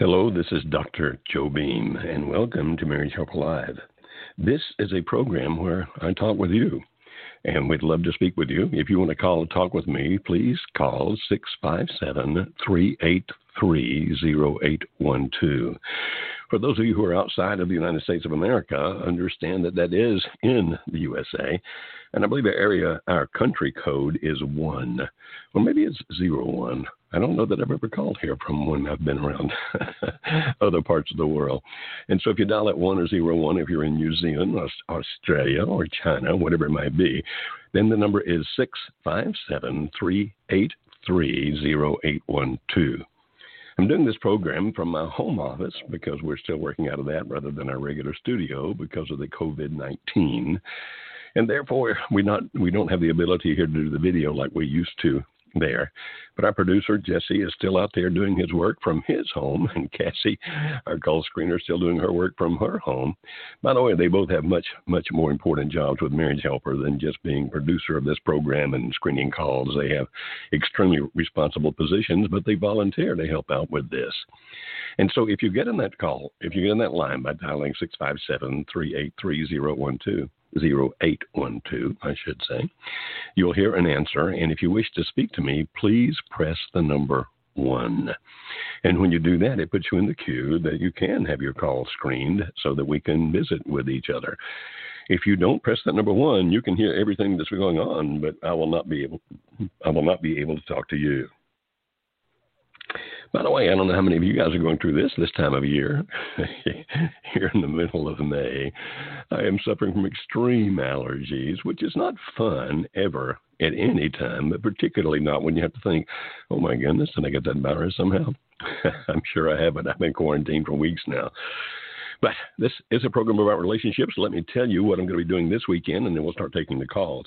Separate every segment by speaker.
Speaker 1: Hello, this is Dr. Joe Beam, and welcome to Marriage Help Live. This is a program where I talk with you, and we'd love to speak with you. If you want to call and talk with me, please call 657 383 0812. For those of you who are outside of the United States of America, understand that that is in the USA. And I believe our area, our country code is one, or maybe it's zero one. I don't know that I've ever called here from when I've been around other parts of the world. And so if you dial at one or zero one, if you're in New Zealand, or Australia, or China, whatever it might be, then the number is six five seven three eight three zero eight one two. I'm doing this program from my home office because we're still working out of that rather than our regular studio because of the COVID 19 and therefore we not we don't have the ability here to do the video like we used to there. But our producer Jesse is still out there doing his work from his home, and Cassie, our call screener, is still doing her work from her home. By the way, they both have much much more important jobs with Marriage Helper than just being producer of this program and screening calls. They have extremely responsible positions, but they volunteer to help out with this. And so if you get in that call, if you get in that line by dialing 657 383 0112, 0812, I should say. You'll hear an answer, and if you wish to speak to me, please press the number one. And when you do that, it puts you in the queue that you can have your call screened so that we can visit with each other. If you don't press that number one, you can hear everything that's going on, but I will not be able I will not be able to talk to you. By the way, I don't know how many of you guys are going through this this time of year. Here in the middle of May, I am suffering from extreme allergies, which is not fun ever at any time, but particularly not when you have to think, oh my goodness, did I get that virus somehow? I'm sure I haven't. I've been quarantined for weeks now. But this is a program about relationships. Let me tell you what I'm going to be doing this weekend, and then we'll start taking the calls.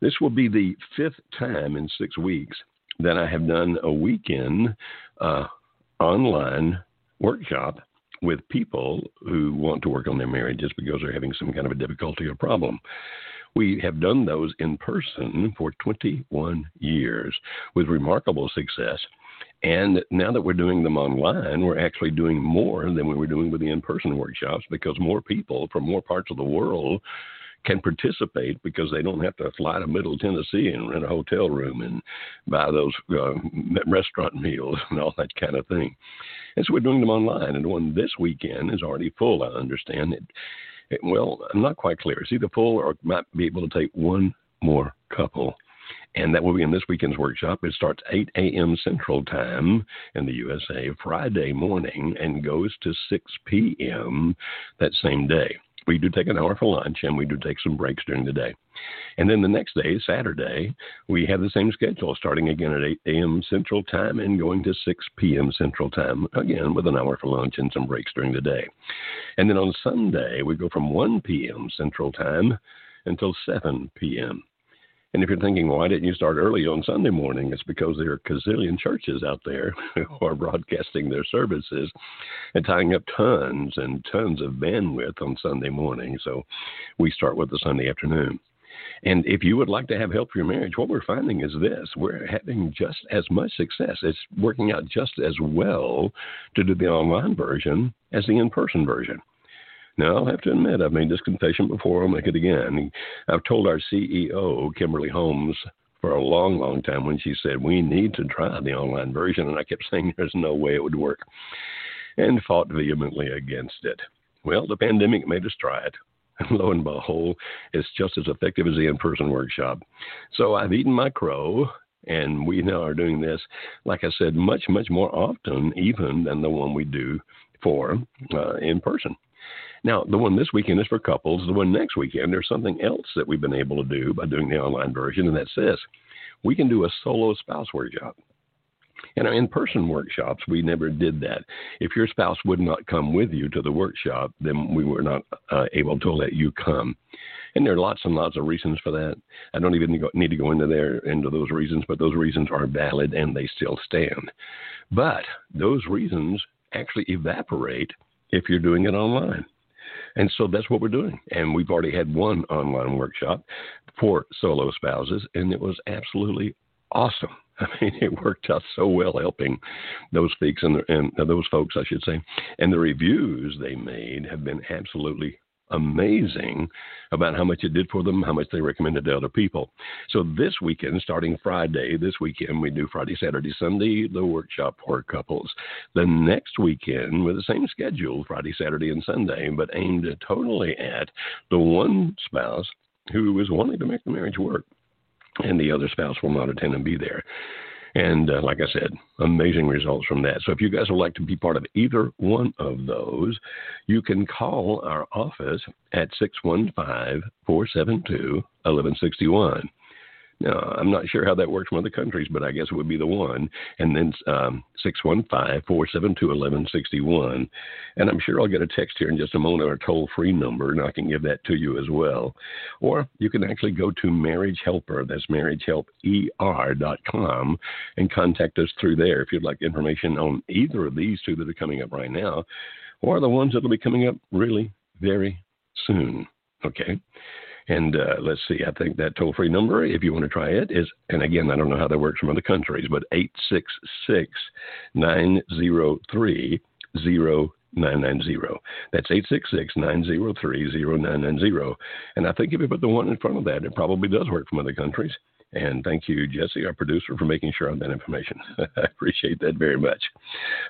Speaker 1: This will be the fifth time in six weeks that I have done a weekend uh, online workshop with people who want to work on their marriages because they're having some kind of a difficulty or problem. We have done those in person for 21 years with remarkable success. And now that we're doing them online, we're actually doing more than we were doing with the in person workshops because more people from more parts of the world can participate because they don't have to fly to Middle Tennessee and rent a hotel room and buy those uh, restaurant meals and all that kind of thing. And so we're doing them online, and the one this weekend is already full. I understand it. it well, I'm not quite clear. It's either full or might be able to take one more couple and that will be in this weekend's workshop. It starts 8 a.m. Central Time in the USA Friday morning and goes to 6 p.m. that same day we do take an hour for lunch and we do take some breaks during the day. And then the next day, Saturday, we have the same schedule, starting again at 8 a.m. Central Time and going to 6 p.m. Central Time, again with an hour for lunch and some breaks during the day. And then on Sunday, we go from 1 p.m. Central Time until 7 p.m. And if you're thinking, why didn't you start early on Sunday morning? It's because there are gazillion churches out there who are broadcasting their services and tying up tons and tons of bandwidth on Sunday morning. So we start with the Sunday afternoon. And if you would like to have help for your marriage, what we're finding is this we're having just as much success. It's working out just as well to do the online version as the in person version. Now, I'll have to admit, I've made this confession before. I'll make it again. I've told our CEO, Kimberly Holmes, for a long, long time when she said, We need to try the online version. And I kept saying there's no way it would work and fought vehemently against it. Well, the pandemic made us try it. And lo and behold, it's just as effective as the in person workshop. So I've eaten my crow, and we now are doing this, like I said, much, much more often, even than the one we do for uh, in person. Now, the one this weekend is for couples. The one next weekend, there's something else that we've been able to do by doing the online version, and that's this we can do a solo spouse workshop. In our in person workshops, we never did that. If your spouse would not come with you to the workshop, then we were not uh, able to let you come. And there are lots and lots of reasons for that. I don't even need to go into there into those reasons, but those reasons are valid and they still stand. But those reasons actually evaporate if you're doing it online. And so that's what we're doing. And we've already had one online workshop for solo spouses, and it was absolutely awesome. I mean, it worked out so well helping those folks and, and uh, those folks, I should say, and the reviews they made have been absolutely amazing about how much it did for them, how much they recommended to other people. So this weekend, starting Friday, this weekend we do Friday, Saturday, Sunday, the workshop for couples. The next weekend with the same schedule, Friday, Saturday, and Sunday, but aimed totally at the one spouse who is wanting to make the marriage work and the other spouse will not attend and be there. And uh, like I said, amazing results from that. So if you guys would like to be part of either one of those, you can call our office at 615 472 1161. Now, I'm not sure how that works from other countries, but I guess it would be the one. And then um, 615 472 1161. And I'm sure I'll get a text here in just a moment or a toll free number, and I can give that to you as well. Or you can actually go to Marriage Helper, that's marriagehelper.com, and contact us through there if you'd like information on either of these two that are coming up right now, or the ones that will be coming up really very soon. Okay. And uh, let's see, I think that toll free number, if you want to try it, is, and again, I don't know how that works from other countries, but 866 903 0990. That's 866 903 0990. And I think if you put the one in front of that, it probably does work from other countries. And thank you, Jesse, our producer, for making sure on that information. I appreciate that very much.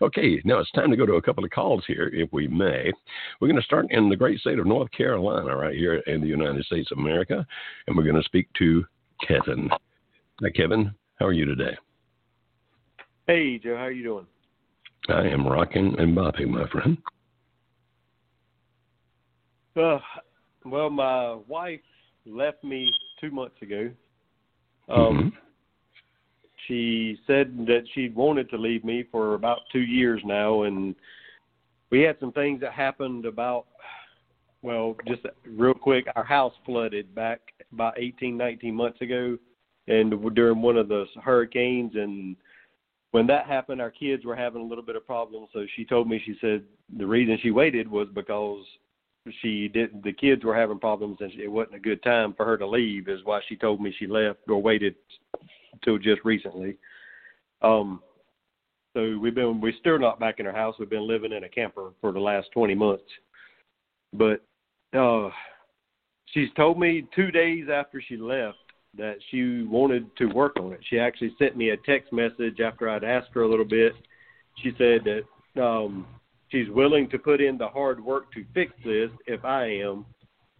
Speaker 1: Okay, now it's time to go to a couple of calls here, if we may. We're going to start in the great state of North Carolina, right here in the United States of America, and we're going to speak to Kevin. Hi, Kevin. How are you today?
Speaker 2: Hey, Joe. How are you doing?
Speaker 1: I am rocking and bopping, my friend.
Speaker 2: Uh, well, my wife left me two months ago um, mm-hmm. She said that she wanted to leave me for about two years now, and we had some things that happened about, well, just real quick. Our house flooded back about 18, 19 months ago, and during one of the hurricanes, and when that happened, our kids were having a little bit of problems. So she told me, she said the reason she waited was because she didn't the kids were having problems and it wasn't a good time for her to leave is why she told me she left or waited till just recently. Um so we've been we're still not back in our house. We've been living in a camper for the last 20 months. But uh she's told me 2 days after she left that she wanted to work on it. She actually sent me a text message after I'd asked her a little bit. She said that um she's willing to put in the hard work to fix this if I am.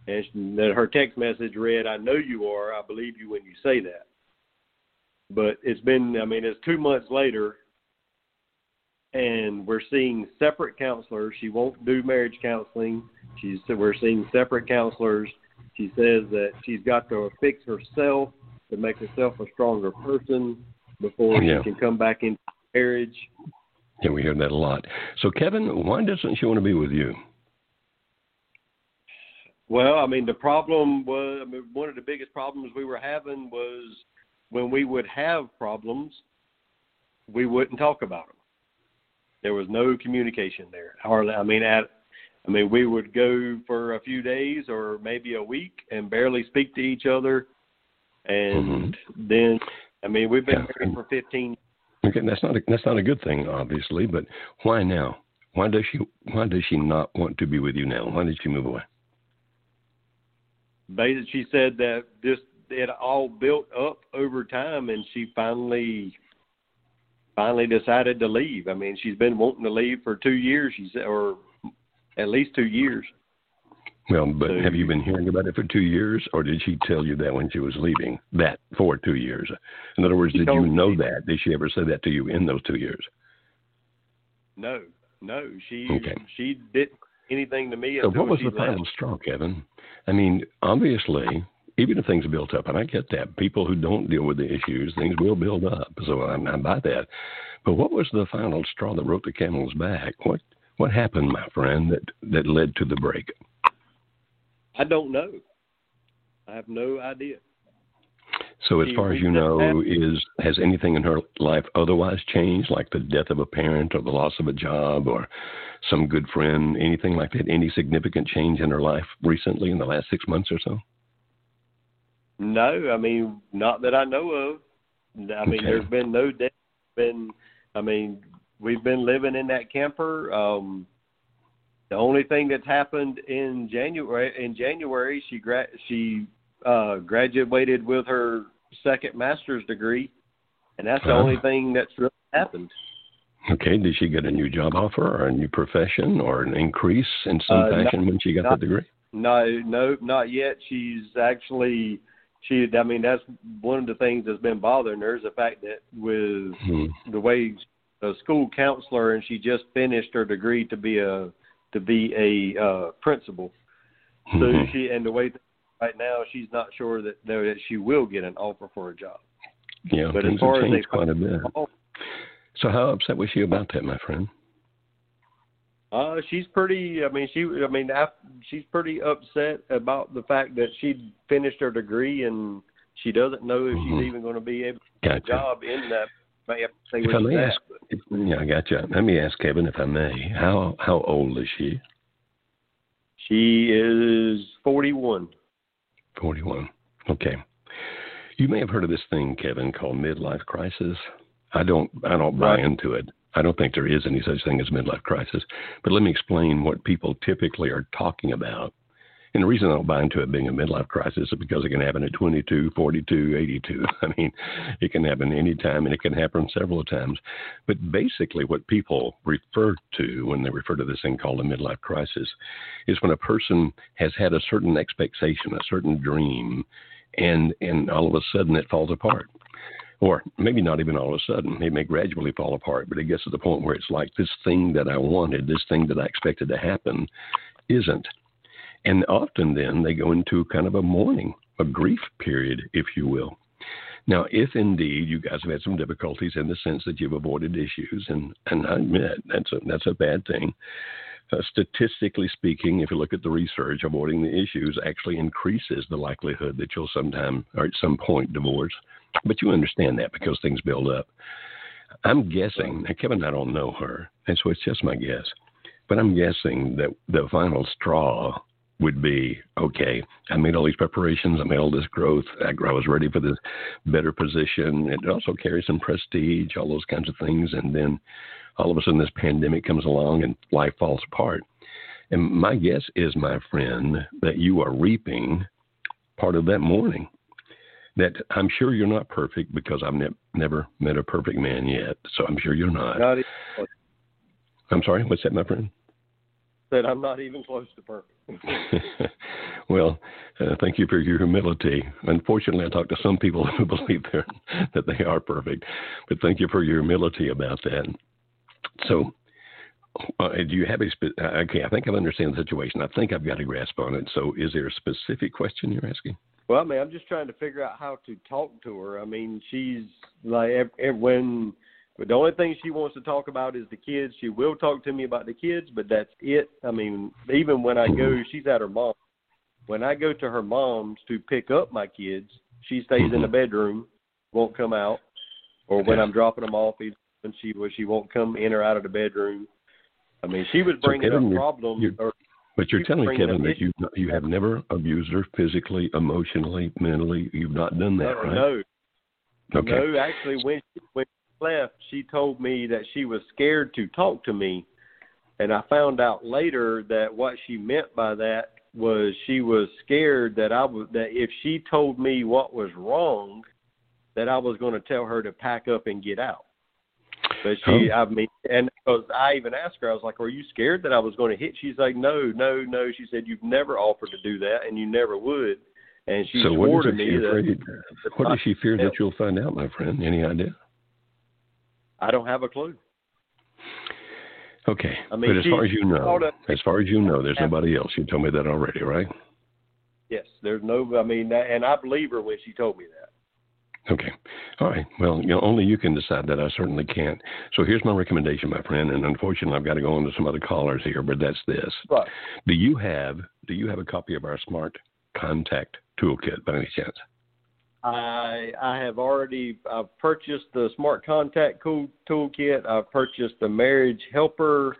Speaker 2: And her text message read, I know you are. I believe you when you say that. But it's been, I mean, it's two months later, and we're seeing separate counselors. She won't do marriage counseling. She's we're seeing separate counselors. She says that she's got to fix herself to make herself a stronger person before yeah. she can come back into marriage.
Speaker 1: Yeah, we hear that a lot. So, Kevin, why doesn't she want to be with you?
Speaker 2: Well, I mean, the problem was I mean, one of the biggest problems we were having was when we would have problems, we wouldn't talk about them. There was no communication there. Hardly, I mean, at I mean, we would go for a few days or maybe a week and barely speak to each other, and mm-hmm. then I mean, we've been married for 15
Speaker 1: Okay, that's not a, that's not a good thing, obviously. But why now? Why does she Why does she not want to be with you now? Why did she move away?
Speaker 2: Basically, she said that this it all built up over time, and she finally finally decided to leave. I mean, she's been wanting to leave for two years. She said, or at least two years.
Speaker 1: Well, but so, have you been hearing about it for two years, or did she tell you that when she was leaving? That for two years. In other words, did you know that? Did she ever say that to you in those two years?
Speaker 2: No, no. She okay. she didn't anything to me.
Speaker 1: So what was the final straw, Kevin? I mean, obviously, even if things built up, and I get that, people who don't deal with the issues, things will build up. So I'm, I'm by that. But what was the final straw that broke the camel's back? What what happened, my friend, that that led to the break?
Speaker 2: I don't know. I have no idea.
Speaker 1: So, as far as you know, is has anything in her life otherwise changed, like the death of a parent or the loss of a job or some good friend, anything like that? Any significant change in her life recently in the last six months or so?
Speaker 2: No, I mean, not that I know of. I mean, okay. there's been no death. Been, I mean, we've been living in that camper. Um, the only thing that's happened in January in January, she gra- she uh, graduated with her second master's degree, and that's the uh, only thing that's really happened.
Speaker 1: Okay, did she get a new job offer or a new profession or an increase in some uh, fashion not, when she got
Speaker 2: not,
Speaker 1: the degree?
Speaker 2: No, no, not yet. She's actually she. I mean, that's one of the things that's been bothering her is the fact that with hmm. the way a school counselor and she just finished her degree to be a to be a uh, principal. So mm-hmm. she and the way right now she's not sure that that she will get an offer for a job.
Speaker 1: Yeah, but things as far have changed as quite a bit. so how upset was she about that, my friend?
Speaker 2: Uh, she's pretty. I mean, she. I mean, I, she's pretty upset about the fact that she finished her degree and she doesn't know if mm-hmm. she's even going to be able to get gotcha. a job in that. If I may
Speaker 1: ask, if, yeah, I got you. Let me ask Kevin, if I may. How how old is she?
Speaker 2: She is forty-one.
Speaker 1: 41. Okay. You may have heard of this thing, Kevin, called midlife crisis. I don't I don't buy into it. I don't think there is any such thing as midlife crisis. But let me explain what people typically are talking about and the reason I don't buy into it being a midlife crisis is because it can happen at 22, 42, 82. I mean, it can happen anytime and it can happen several times. But basically, what people refer to when they refer to this thing called a midlife crisis is when a person has had a certain expectation, a certain dream, and, and all of a sudden it falls apart or maybe not even all of a sudden. It may gradually fall apart, but it gets to the point where it's like this thing that I wanted, this thing that I expected to happen, isn't. And often then they go into kind of a mourning, a grief period, if you will. Now, if indeed you guys have had some difficulties in the sense that you've avoided issues, and, and I admit that's a, that's a bad thing, uh, statistically speaking, if you look at the research, avoiding the issues actually increases the likelihood that you'll sometime or at some point divorce. But you understand that because things build up. I'm guessing, now Kevin, I don't know her, and so it's just my guess, but I'm guessing that the final straw would be okay. I made all these preparations. I made all this growth. I, I was ready for this better position. It also carries some prestige, all those kinds of things. And then all of a sudden, this pandemic comes along and life falls apart. And my guess is, my friend, that you are reaping part of that mourning. That I'm sure you're not perfect because I've ne- never met a perfect man yet. So I'm sure you're not.
Speaker 2: not
Speaker 1: I'm sorry. What's that, my friend?
Speaker 2: That I'm not even close to perfect.
Speaker 1: well, uh, thank you for your humility. Unfortunately, I talk to some people who believe they're, that they are perfect, but thank you for your humility about that. So, uh, do you have a spe- okay? I think I understand the situation. I think I've got a grasp on it. So, is there a specific question you're asking?
Speaker 2: Well, I mean, I'm just trying to figure out how to talk to her. I mean, she's like when but the only thing she wants to talk about is the kids. She will talk to me about the kids, but that's it. I mean, even when I go, she's at her mom. When I go to her mom's to pick up my kids, she stays in the mm-hmm. bedroom, won't come out. Or when I'm dropping them off, and she was she won't come in or out of the bedroom. I mean, she was bringing so Kevin, up problems.
Speaker 1: You're,
Speaker 2: or,
Speaker 1: but you're telling Kevin that you you have never abused her physically, emotionally, mentally. You've not done that,
Speaker 2: no,
Speaker 1: right?
Speaker 2: No.
Speaker 1: Okay.
Speaker 2: No, actually, when she, when left, she told me that she was scared to talk to me. And I found out later that what she meant by that was she was scared that I was that if she told me what was wrong, that I was going to tell her to pack up and get out. But she, oh. I mean, and because I even asked her, I was like, "Are you scared that I was going to hit?" She's like, "No, no, no." She said, "You've never offered to do that, and you never would." And she
Speaker 1: so
Speaker 2: swore
Speaker 1: to
Speaker 2: me
Speaker 1: that. What does she fear that you'll find out, my friend? Any idea?
Speaker 2: I don't have a clue.
Speaker 1: Okay, I mean, but as far as you know, as far as you know, there's nobody else. You told me that already, right?
Speaker 2: Yes, there's no. I mean, and I believe her when she told me that.
Speaker 1: Okay. All right. Well, you know, only you can decide that. I certainly can't. So here's my recommendation, my friend. And unfortunately, I've got to go on to some other callers here, but that's this.
Speaker 2: Right.
Speaker 1: Do you have Do you have a copy of our Smart Contact Toolkit by any chance?
Speaker 2: I I have already I've purchased the Smart Contact cool Toolkit. I've purchased the Marriage Helper.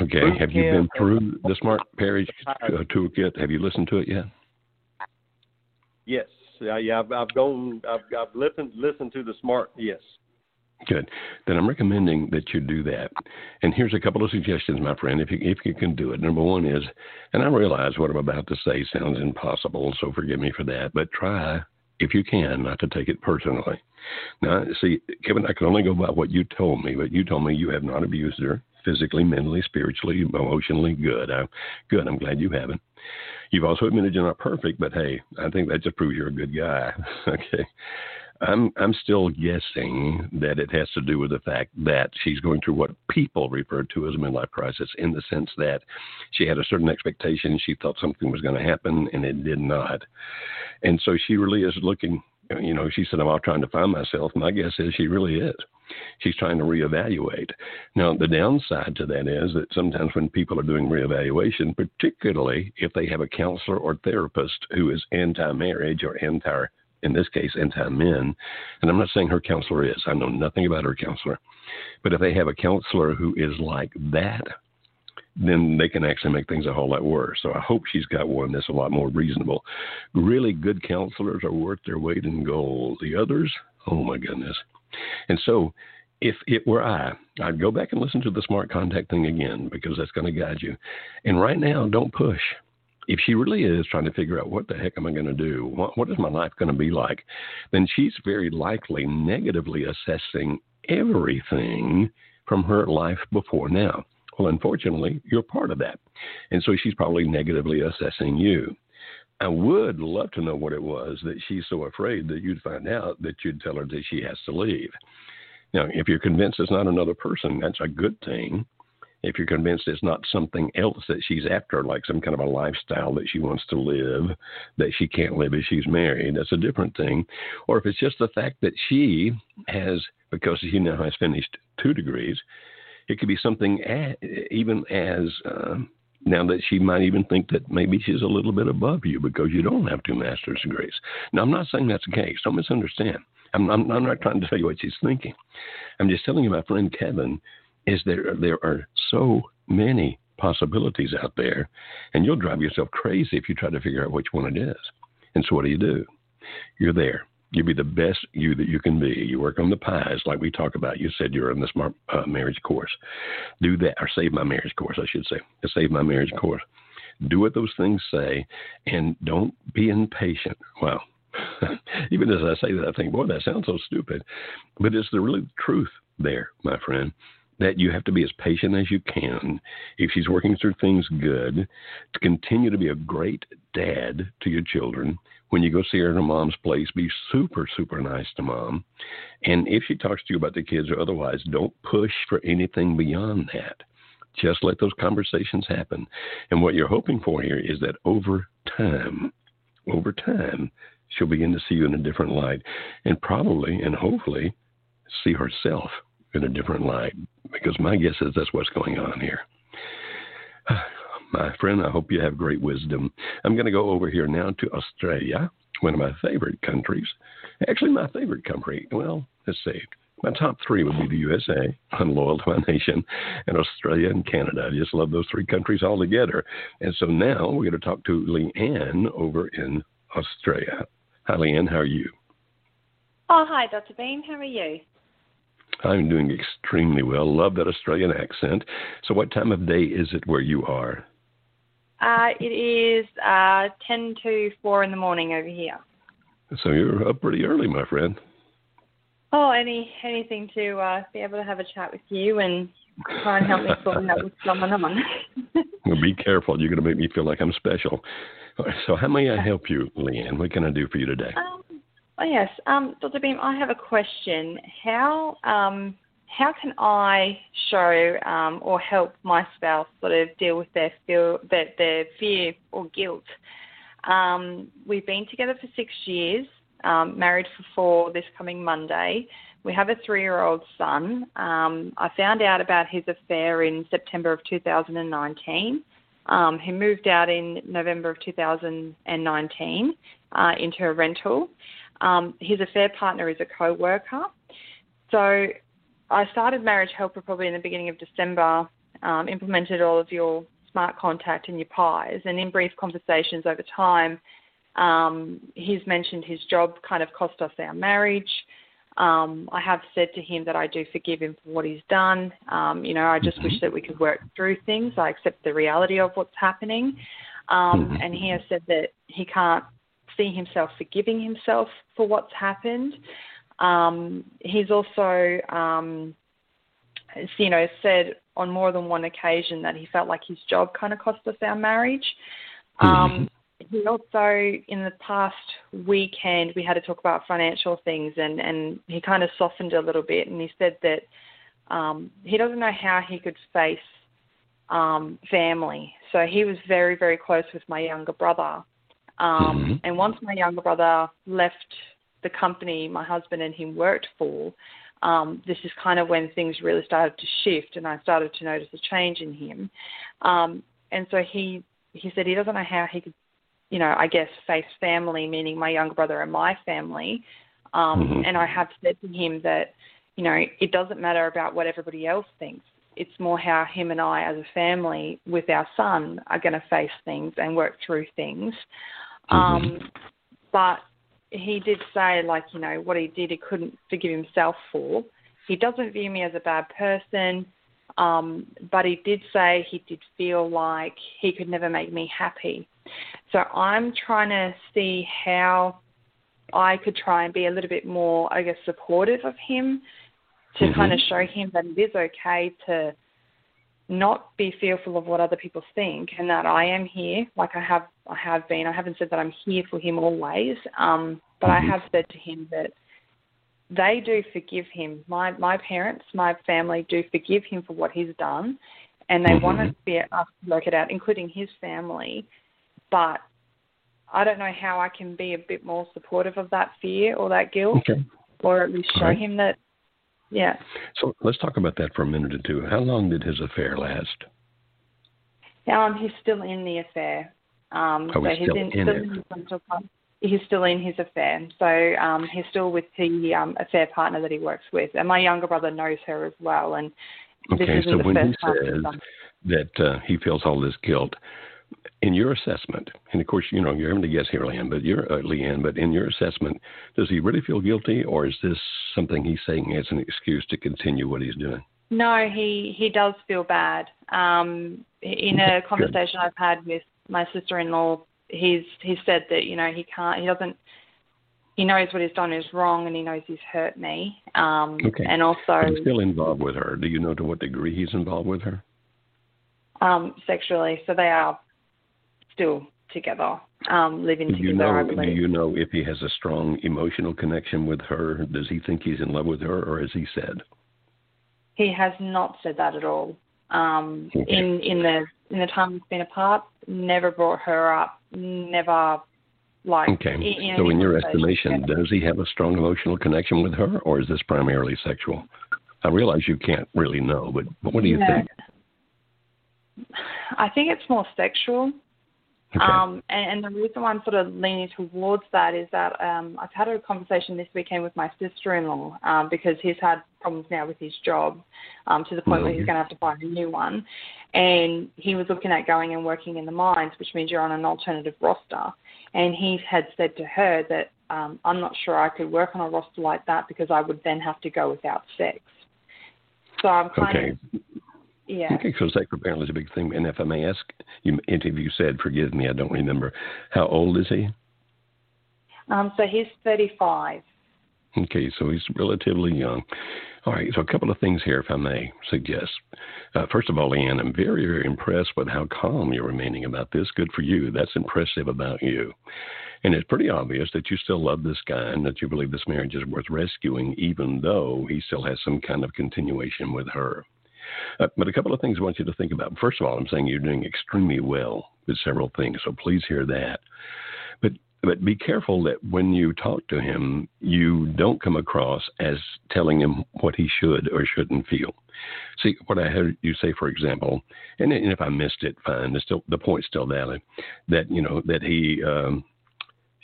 Speaker 1: Okay. Have you been through the Smart Marriage uh, Toolkit? Have you listened to it yet?
Speaker 2: Yes. Yeah, yeah, I've, I've gone, I've, I've listened, listened to the smart. Yes.
Speaker 1: Good. Then I'm recommending that you do that. And here's a couple of suggestions, my friend, if you if you can do it. Number one is, and I realize what I'm about to say sounds impossible, so forgive me for that, but try if you can not to take it personally. Now, see, Kevin, I can only go by what you told me, but you told me you have not abused her physically, mentally, spiritually, emotionally. Good. I, good. I'm glad you haven't. You've also admitted you're not perfect, but hey, I think that just proves you're a good guy. okay. I'm I'm still guessing that it has to do with the fact that she's going through what people refer to as a midlife crisis, in the sense that she had a certain expectation, she thought something was going to happen, and it did not, and so she really is looking you know, she said, I'm out trying to find myself. My guess is she really is. She's trying to reevaluate. Now, the downside to that is that sometimes when people are doing reevaluation, particularly if they have a counselor or therapist who is anti marriage or anti, in this case, anti men, and I'm not saying her counselor is, I know nothing about her counselor, but if they have a counselor who is like that, then they can actually make things a whole lot worse. So I hope she's got one that's a lot more reasonable. Really good counselors are worth their weight in gold. The others, oh my goodness. And so if it were I, I'd go back and listen to the smart contact thing again because that's going to guide you. And right now, don't push. If she really is trying to figure out what the heck am I going to do, what, what is my life going to be like, then she's very likely negatively assessing everything from her life before now. Well, unfortunately, you're part of that. And so she's probably negatively assessing you. I would love to know what it was that she's so afraid that you'd find out that you'd tell her that she has to leave. Now, if you're convinced it's not another person, that's a good thing. If you're convinced it's not something else that she's after, like some kind of a lifestyle that she wants to live that she can't live if she's married, that's a different thing. Or if it's just the fact that she has, because she now has finished two degrees, it could be something even as uh, now that she might even think that maybe she's a little bit above you because you don't have two master's degrees. Now, I'm not saying that's the case. Don't misunderstand. I'm, I'm, I'm not trying to tell you what she's thinking. I'm just telling you, my friend Kevin, is there there are so many possibilities out there, and you'll drive yourself crazy if you try to figure out which one it is. And so, what do you do? You're there. You be the best you that you can be. You work on the pies like we talk about. You said you're in the smart uh, marriage course. Do that, or save my marriage course, I should say. Save my marriage course. Do what those things say, and don't be impatient. Well, even as I say that, I think, boy, that sounds so stupid, but it's the really truth there, my friend that you have to be as patient as you can. If she's working through things good, to continue to be a great dad to your children. When you go see her in her mom's place, be super, super nice to mom. And if she talks to you about the kids or otherwise, don't push for anything beyond that. Just let those conversations happen. And what you're hoping for here is that over time, over time, she'll begin to see you in a different light and probably and hopefully see herself in a different light because my guess is that's what's going on here. My friend, I hope you have great wisdom. I'm going to go over here now to Australia, one of my favorite countries. Actually, my favorite country. Well, let's see. My top three would be the USA, I'm loyal to my nation, and Australia and Canada. I just love those three countries all together. And so now we're going to talk to Leanne over in Australia. Hi, Leanne. How are you?
Speaker 3: Oh, hi, Dr. Beam. How are you?
Speaker 1: I'm doing extremely well. Love that Australian accent. So, what time of day is it where you are?
Speaker 3: Uh, it is uh, 10 to 4 in the morning over here.
Speaker 1: So, you're up pretty early, my friend.
Speaker 3: Oh, any anything to uh, be able to have a chat with you and try and help me sort out what's going on.
Speaker 1: well, be careful. You're going to make me feel like I'm special. So, how may I help you, Leanne? What can I do for you today?
Speaker 3: Um, Oh, yes. Um, Dr. Beam, I have a question. How um, how can I show um, or help my spouse sort of deal with their feel their, their fear or guilt Um, we've been together for six years, um, married for four this coming Monday. We have a three year old son. Um, I found out about his affair in September of 2019. Um, he moved out in November of 2019 uh, into a rental. Um, his affair partner is a co worker. So I started Marriage Helper probably in the beginning of December, um, implemented all of your smart contact and your pies, and in brief conversations over time, um, he's mentioned his job kind of cost us our marriage. Um, I have said to him that I do forgive him for what he's done. Um, you know, I just mm-hmm. wish that we could work through things. I accept the reality of what's happening. Um, mm-hmm. And he has said that he can't see himself forgiving himself for what's happened. Um, he's also, um, you know, said on more than one occasion that he felt like his job kind of cost us our marriage. Mm-hmm. Um, he also, in the past weekend, we had to talk about financial things, and and he kind of softened a little bit, and he said that um, he doesn't know how he could face um, family. So he was very very close with my younger brother, um, mm-hmm. and once my younger brother left the company my husband and him worked for, um, this is kind of when things really started to shift, and I started to notice a change in him. Um, and so he he said he doesn't know how he could you know, I guess face family, meaning my younger brother and my family. Um, mm-hmm. And I have said to him that, you know, it doesn't matter about what everybody else thinks. It's more how him and I, as a family, with our son, are going to face things and work through things. Mm-hmm. Um, but he did say, like, you know, what he did, he couldn't forgive himself for. He doesn't view me as a bad person, um, but he did say he did feel like he could never make me happy. So I'm trying to see how I could try and be a little bit more, I guess, supportive of him to mm-hmm. kind of show him that it is okay to not be fearful of what other people think and that I am here like I have I have been. I haven't said that I'm here for him always, um, but mm-hmm. I have said to him that they do forgive him. My my parents, my family do forgive him for what he's done, and they mm-hmm. want to be us to work it out, including his family but I don't know how I can be a bit more supportive of that fear or that guilt, okay. or at least show right. him that. Yeah.
Speaker 1: So let's talk about that for a minute or two. How long did his affair last?
Speaker 3: Um, he's still in the affair. Um,
Speaker 1: oh, so he's, still, in, in
Speaker 3: still in he's still in his affair. So um, he's still with the um, affair partner that he works with, and my younger brother knows her as well. And
Speaker 1: okay, so when he says that uh, he feels all this guilt, in your assessment, and of course, you know, you're having to guess here, Leanne, but you're uh, Leanne, but in your assessment, does he really feel guilty, or is this something he's saying as an excuse to continue what he's doing?
Speaker 3: No, he he does feel bad. Um, in a conversation I've had with my sister-in-law, he's he said that you know he can't, he doesn't, he knows what he's done is wrong, and he knows he's hurt me. Um,
Speaker 1: okay.
Speaker 3: And also,
Speaker 1: he's still involved with her. Do you know to what degree he's involved with her?
Speaker 3: Um, sexually, so they are still together, um, living
Speaker 1: do
Speaker 3: together.
Speaker 1: Know,
Speaker 3: I believe.
Speaker 1: Do you know if he has a strong emotional connection with her? Does he think he's in love with her, or has he said?
Speaker 3: He has not said that at all. Um, okay. In in the in the time we've been apart, never brought her up. Never like.
Speaker 1: Okay. In, so, in your estimation, does he have a strong emotional connection with her, or is this primarily sexual? I realize you can't really know, but what do you think?
Speaker 3: I think it's more sexual. Okay. Um, and, and, the reason why I'm sort of leaning towards that is that um, I've had a conversation this weekend with my sister-in-law um, because he's had problems now with his job um, to the point mm-hmm. where he's mm-hmm. going to have to find a new one. And he was looking at going and working in the mines, which means you're on an alternative roster. And he had said to her that um, I'm not sure I could work on a roster like that because I would then have to go without sex. So I'm kind
Speaker 1: okay.
Speaker 3: of yeah.
Speaker 1: Okay, so sex apparently is a big thing. And if I may ask, you interview said, forgive me, I don't remember. How old is he?
Speaker 3: Um, so he's 35.
Speaker 1: Okay, so he's relatively young. All right, so a couple of things here, if I may suggest. Uh, first of all, Leanne, I'm very, very impressed with how calm you're remaining about this. Good for you. That's impressive about you. And it's pretty obvious that you still love this guy and that you believe this marriage is worth rescuing, even though he still has some kind of continuation with her. Uh, but a couple of things I want you to think about. First of all, I'm saying you're doing extremely well with several things, so please hear that. but but be careful that when you talk to him, you don't come across as telling him what he should or shouldn't feel. See, what I heard you say, for example, and, and if I missed it, fine. The still the point's still valid. That you know that he um,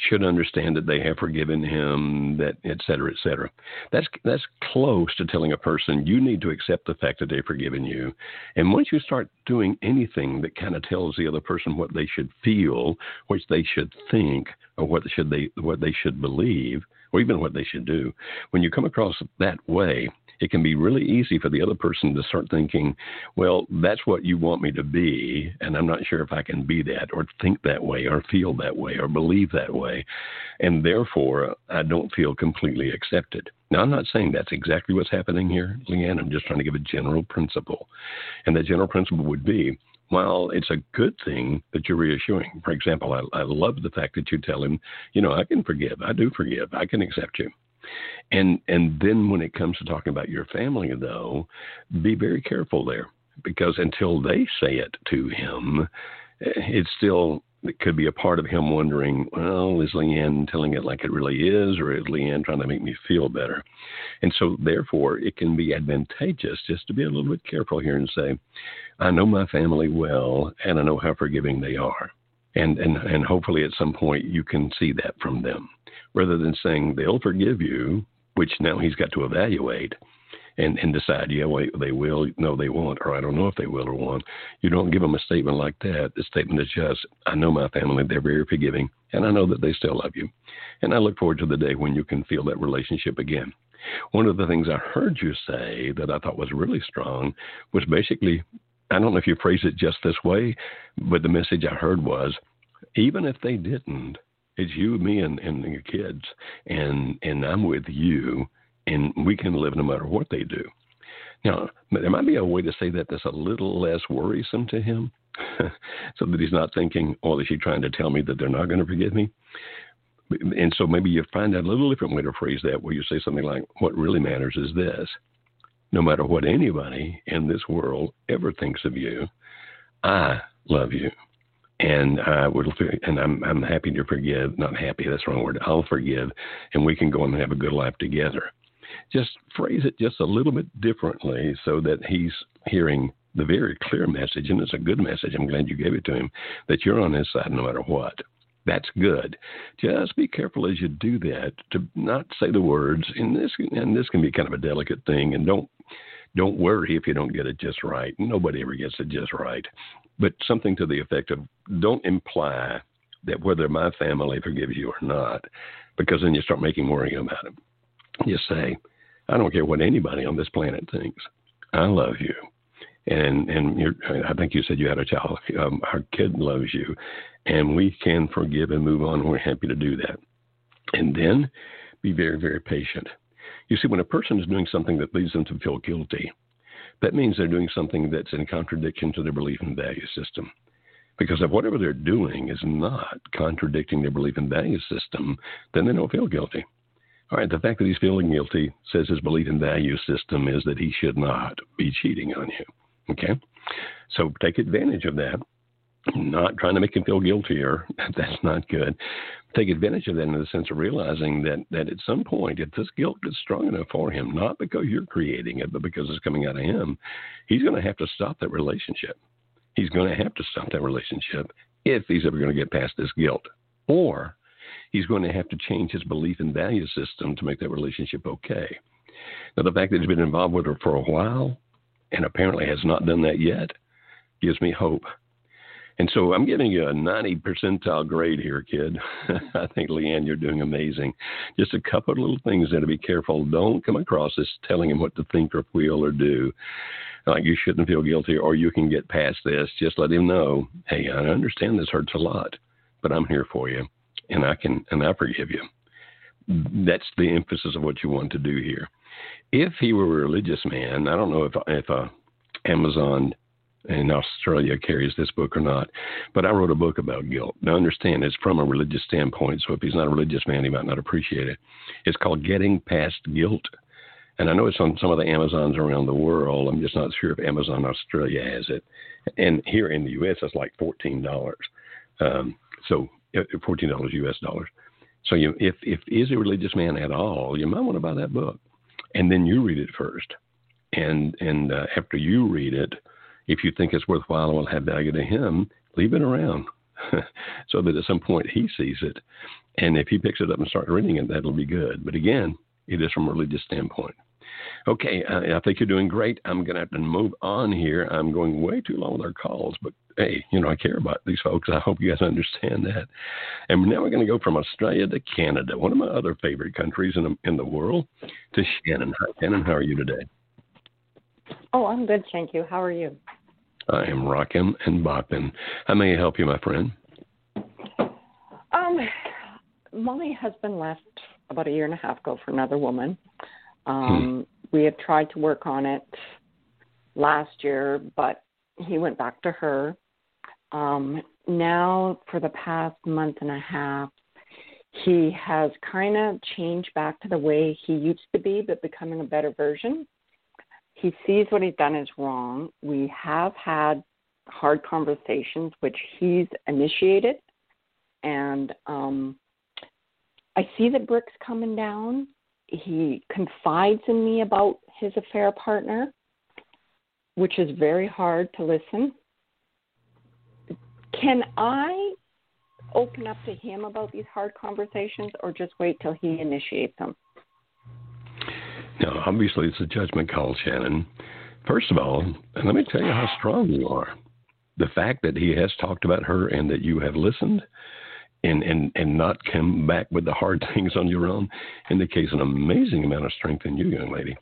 Speaker 1: should understand that they have forgiven him, that et cetera, et cetera. That's that's close to telling a person you need to accept the fact that they've forgiven you. And once you start doing anything that kind of tells the other person what they should feel, what they should think, or what should they what they should believe, or even what they should do, when you come across that way, it can be really easy for the other person to start thinking, well, that's what you want me to be, and I'm not sure if I can be that, or think that way, or feel that way, or believe that way. And therefore, I don't feel completely accepted. Now, I'm not saying that's exactly what's happening here, Leanne. I'm just trying to give a general principle. And that general principle would be while it's a good thing that you're reassuring, for example, I, I love the fact that you tell him, you know, I can forgive, I do forgive, I can accept you. And and then when it comes to talking about your family, though, be very careful there because until they say it to him, eh, it's still it could be a part of him wondering, well, is Leanne telling it like it really is, or is Leanne trying to make me feel better? And so, therefore, it can be advantageous just to be a little bit careful here and say, I know my family well, and I know how forgiving they are. And, and, and hopefully, at some point, you can see that from them rather than saying they'll forgive you, which now he's got to evaluate and, and decide, yeah, wait, they will, no, they won't, or I don't know if they will or won't. You don't give them a statement like that. The statement is just, I know my family, they're very forgiving, and I know that they still love you. And I look forward to the day when you can feel that relationship again. One of the things I heard you say that I thought was really strong was basically, I don't know if you phrase it just this way, but the message I heard was, even if they didn't, it's you, me, and, and your kids, and and I'm with you, and we can live no matter what they do. Now, there might be a way to say that that's a little less worrisome to him, so that he's not thinking, "Oh, is she trying to tell me that they're not going to forgive me?" And so maybe you find a little different way to phrase that, where you say something like, "What really matters is this: no matter what anybody in this world ever thinks of you, I love you." and I would and I'm I'm happy to forgive. Not happy, that's the wrong word. I'll forgive, and we can go and have a good life together. Just phrase it just a little bit differently so that he's hearing the very clear message, and it's a good message. I'm glad you gave it to him that you're on his side no matter what. That's good. Just be careful as you do that to not say the words. And this and this can be kind of a delicate thing. And don't don't worry if you don't get it just right. Nobody ever gets it just right but something to the effect of don't imply that whether my family forgives you or not, because then you start making worrying about it. Just say, I don't care what anybody on this planet thinks. I love you. And and I think you said you had a child. Um, our kid loves you, and we can forgive and move on. We're happy to do that. And then be very very patient. You see, when a person is doing something that leads them to feel guilty, that means they're doing something that's in contradiction to their belief and value system. Because if whatever they're doing is not contradicting their belief and value system, then they don't feel guilty. All right, the fact that he's feeling guilty says his belief and value system is that he should not be cheating on you. Okay? So take advantage of that not trying to make him feel guiltier. That's not good. Take advantage of that in the sense of realizing that that at some point, if this guilt is strong enough for him, not because you're creating it, but because it's coming out of him, he's going to have to stop that relationship. He's going to have to stop that relationship if he's ever going to get past this guilt, or he's going to have to change his belief and value system to make that relationship okay. Now, the fact that he's been involved with her for a while and apparently has not done that yet gives me hope and so I'm giving you a 90 percentile grade here, kid. I think, Leanne, you're doing amazing. Just a couple of little things there to be careful. Don't come across as telling him what to think or feel or do. Like you shouldn't feel guilty or you can get past this. Just let him know, hey, I understand this hurts a lot, but I'm here for you and I can, and I forgive you. That's the emphasis of what you want to do here. If he were a religious man, I don't know if, if uh, Amazon in Australia carries this book or not. But I wrote a book about guilt. Now, understand it's from a religious standpoint, so if he's not a religious man, he might not appreciate it. It's called Getting Past Guilt. And I know it's on some of the Amazons around the world. I'm just not sure if Amazon Australia has it. And here in the U.S., it's like $14. Um, so fourteen dollars U.S. dollars. So you, if if is a religious man at all, you might want to buy that book, and then you read it first, and and uh, after you read it, if you think it's worthwhile and will have value to him, leave it around, so that at some point he sees it, and if he picks it up and starts reading it, that'll be good. But again, it is from a religious standpoint. Okay, uh, I think you're doing great. I'm going to have to move on here. I'm going way too long with our calls, but hey, you know, I care about these folks. I hope you guys understand that. And now we're going to go from Australia to Canada, one of my other favorite countries in the, in the world, to Shannon. Hi, Shannon, how are you today?
Speaker 4: Oh, I'm good, thank you. How are you?
Speaker 1: I am rocking and bopping. How may I help you, my friend?
Speaker 4: Um, my husband left about a year and a half ago for another woman. Um, hmm. We had tried to work on it last year, but he went back to her. Um, now, for the past month and a half, he has kind of changed back to the way he used to be, but becoming a better version. He sees what he's done is wrong. We have had hard conversations, which he's initiated, and um, I see the bricks coming down. He confides in me about his affair partner, which is very hard to listen. Can I open up to him about these hard conversations or just wait till he initiates them?
Speaker 1: Now, obviously, it's a judgment call, Shannon. First of all, let me tell you how strong you are. The fact that he has talked about her and that you have listened and and and not come back with the hard things on your own indicates an amazing amount of strength in you, young lady.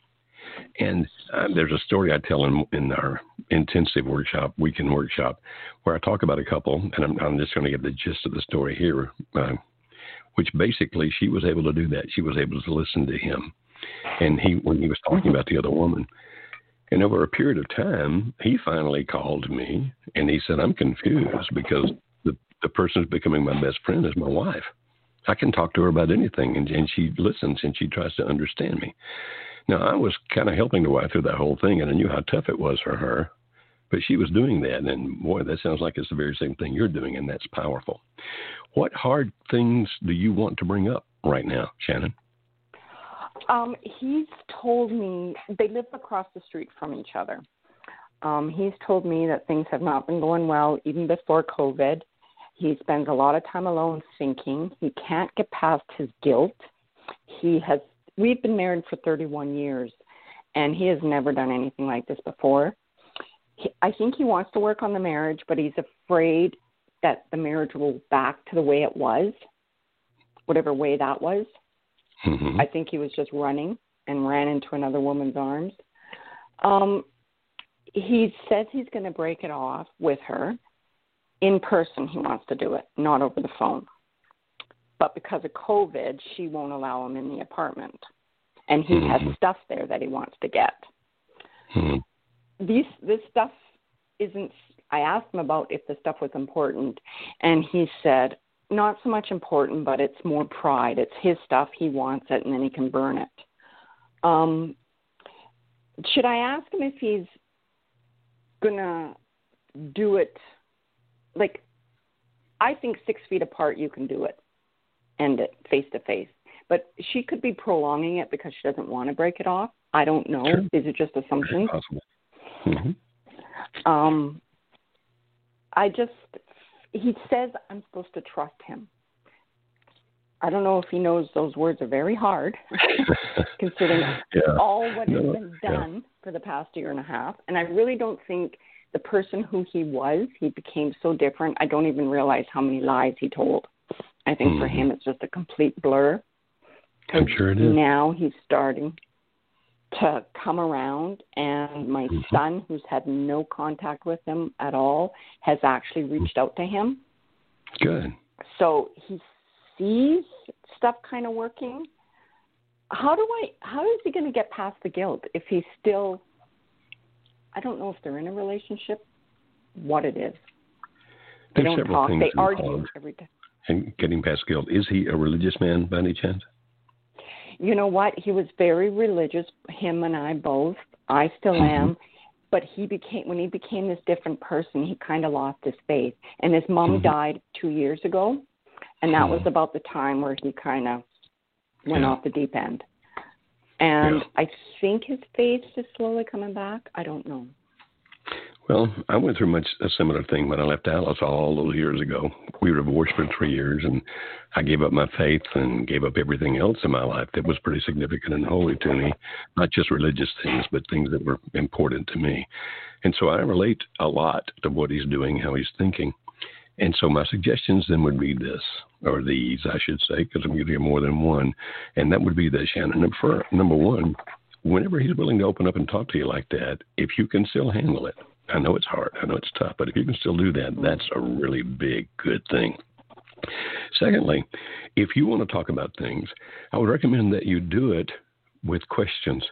Speaker 1: And uh, there's a story I tell in, in our intensive workshop, weekend workshop, where I talk about a couple, and I'm, I'm just going to give the gist of the story here, uh, which basically she was able to do that. She was able to listen to him, and he when he was talking about the other woman. And over a period of time, he finally called me and he said, I'm confused because the person who's becoming my best friend is my wife. I can talk to her about anything, and, and she listens and she tries to understand me. Now, I was kind of helping the wife through that whole thing, and I knew how tough it was for her. But she was doing that, and boy, that sounds like it's the very same thing you're doing, and that's powerful. What hard things do you want to bring up right now, Shannon?
Speaker 4: Um, he's told me they live across the street from each other. Um, he's told me that things have not been going well even before COVID. He spends a lot of time alone thinking. He can't get past his guilt. He has we've been married for 31 years and he has never done anything like this before. He, I think he wants to work on the marriage, but he's afraid that the marriage will back to the way it was, whatever way that was. Mm-hmm. I think he was just running and ran into another woman's arms. Um, he says he's going to break it off with her in person he wants to do it, not over the phone. But because of COVID, she won't allow him in the apartment. And he mm-hmm. has stuff there that he wants to get. Mm-hmm. These this stuff isn't I asked him about if the stuff was important and he said not so much important, but it's more pride. It's his stuff, he wants it and then he can burn it. Um should I ask him if he's gonna do it like I think six feet apart you can do it, end it face to face. But she could be prolonging it because she doesn't want to break it off. I don't know. Sure. Is it just assumption?
Speaker 1: Possible. Mm-hmm.
Speaker 4: Um, I just he says I'm supposed to trust him. I don't know if he knows those words are very hard, considering yeah. all what no, has been done yeah. for the past year and a half. And I really don't think the person who he was, he became so different. I don't even realize how many lies he told. I think mm-hmm. for him, it's just a complete blur.
Speaker 1: I'm sure it is.
Speaker 4: Now he's starting to come around, and my mm-hmm. son, who's had no contact with him at all, has actually reached out to him.
Speaker 1: Good.
Speaker 4: So he sees stuff kind of working. How do I? How is he going to get past the guilt if he's still I don't know if they're in a relationship, what it is.
Speaker 1: They
Speaker 4: There's
Speaker 1: don't
Speaker 4: talk. They
Speaker 1: argue
Speaker 4: every day.
Speaker 1: And getting past guilt. Is he a religious man by any chance?
Speaker 4: You know what? He was very religious. Him and I both. I still mm-hmm. am. But he became when he became this different person. He kind of lost his faith. And his mom mm-hmm. died two years ago. and that was hmm. about the time where he kind of went yeah. off the deep end. And yeah. I think his faith is slowly coming back. I don't know.
Speaker 1: Well, I went through much a similar thing when I left Alice all those years ago. We were divorced for three years, and I gave up my faith and gave up everything else in my life that was pretty significant and holy to me, not just religious things, but things that were important to me. And so I relate a lot to what he's doing, how he's thinking. And so my suggestions then would be this, or these, I should say, because I'm giving you more than one. And that would be this, Shannon. Number one, whenever he's willing to open up and talk to you like that, if you can still handle it, I know it's hard. I know it's tough, but if you can still do that, that's a really big, good thing. Secondly, if you want to talk about things, I would recommend that you do it with questions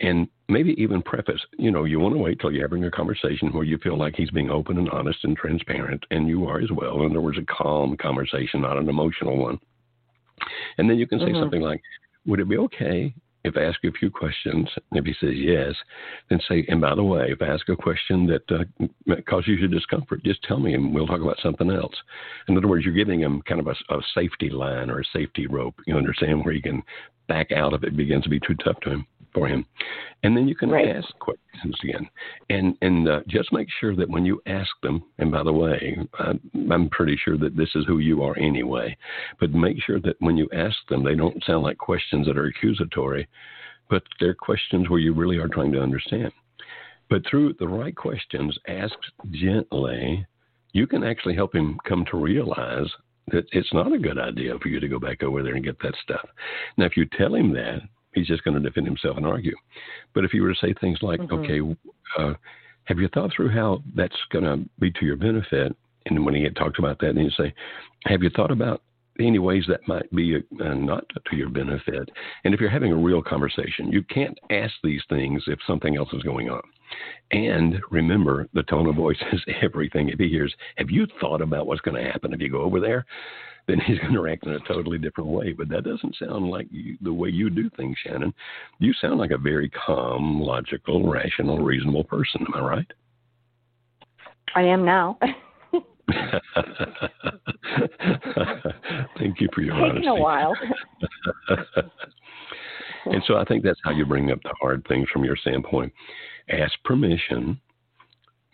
Speaker 1: and maybe even preface. You know, you want to wait till you're having a conversation where you feel like he's being open and honest and transparent, and you are as well. In other words, a calm conversation, not an emotional one. And then you can say mm-hmm. something like, Would it be okay if I ask you a few questions, and if he says yes, then say, and by the way, if I ask a question that uh, causes you discomfort, just tell me and we'll talk about something else. In other words, you're giving him kind of a, a safety line or a safety rope, you understand, where he can back out if it begins to be too tough to him for him. And then you can right. ask questions again, and and uh, just make sure that when you ask them, and by the way, I, I'm pretty sure that this is who you are anyway, but make sure that when you ask them, they don't sound like questions that are accusatory, but they're questions where you really are trying to understand. But through the right questions asked gently, you can actually help him come to realize that it's not a good idea for you to go back over there and get that stuff. Now, if you tell him that, he's just going to defend himself and argue. But if you were to say things like, mm-hmm. okay, uh, have you thought through how that's going to be to your benefit? And when he had talked about that, then you say, have you thought about any ways that might be uh, not to your benefit? And if you're having a real conversation, you can't ask these things if something else is going on. And remember, the tone of voice is everything. If he hears, have you thought about what's going to happen if you go over there? Then he's going to react in a totally different way. But that doesn't sound like you, the way you do things, Shannon. You sound like a very calm, logical, rational, reasonable person. Am I right?
Speaker 4: I am now.
Speaker 1: Thank you for your
Speaker 4: Taking
Speaker 1: honesty.
Speaker 4: a while.
Speaker 1: and so I think that's how you bring up the hard things from your standpoint. Ask permission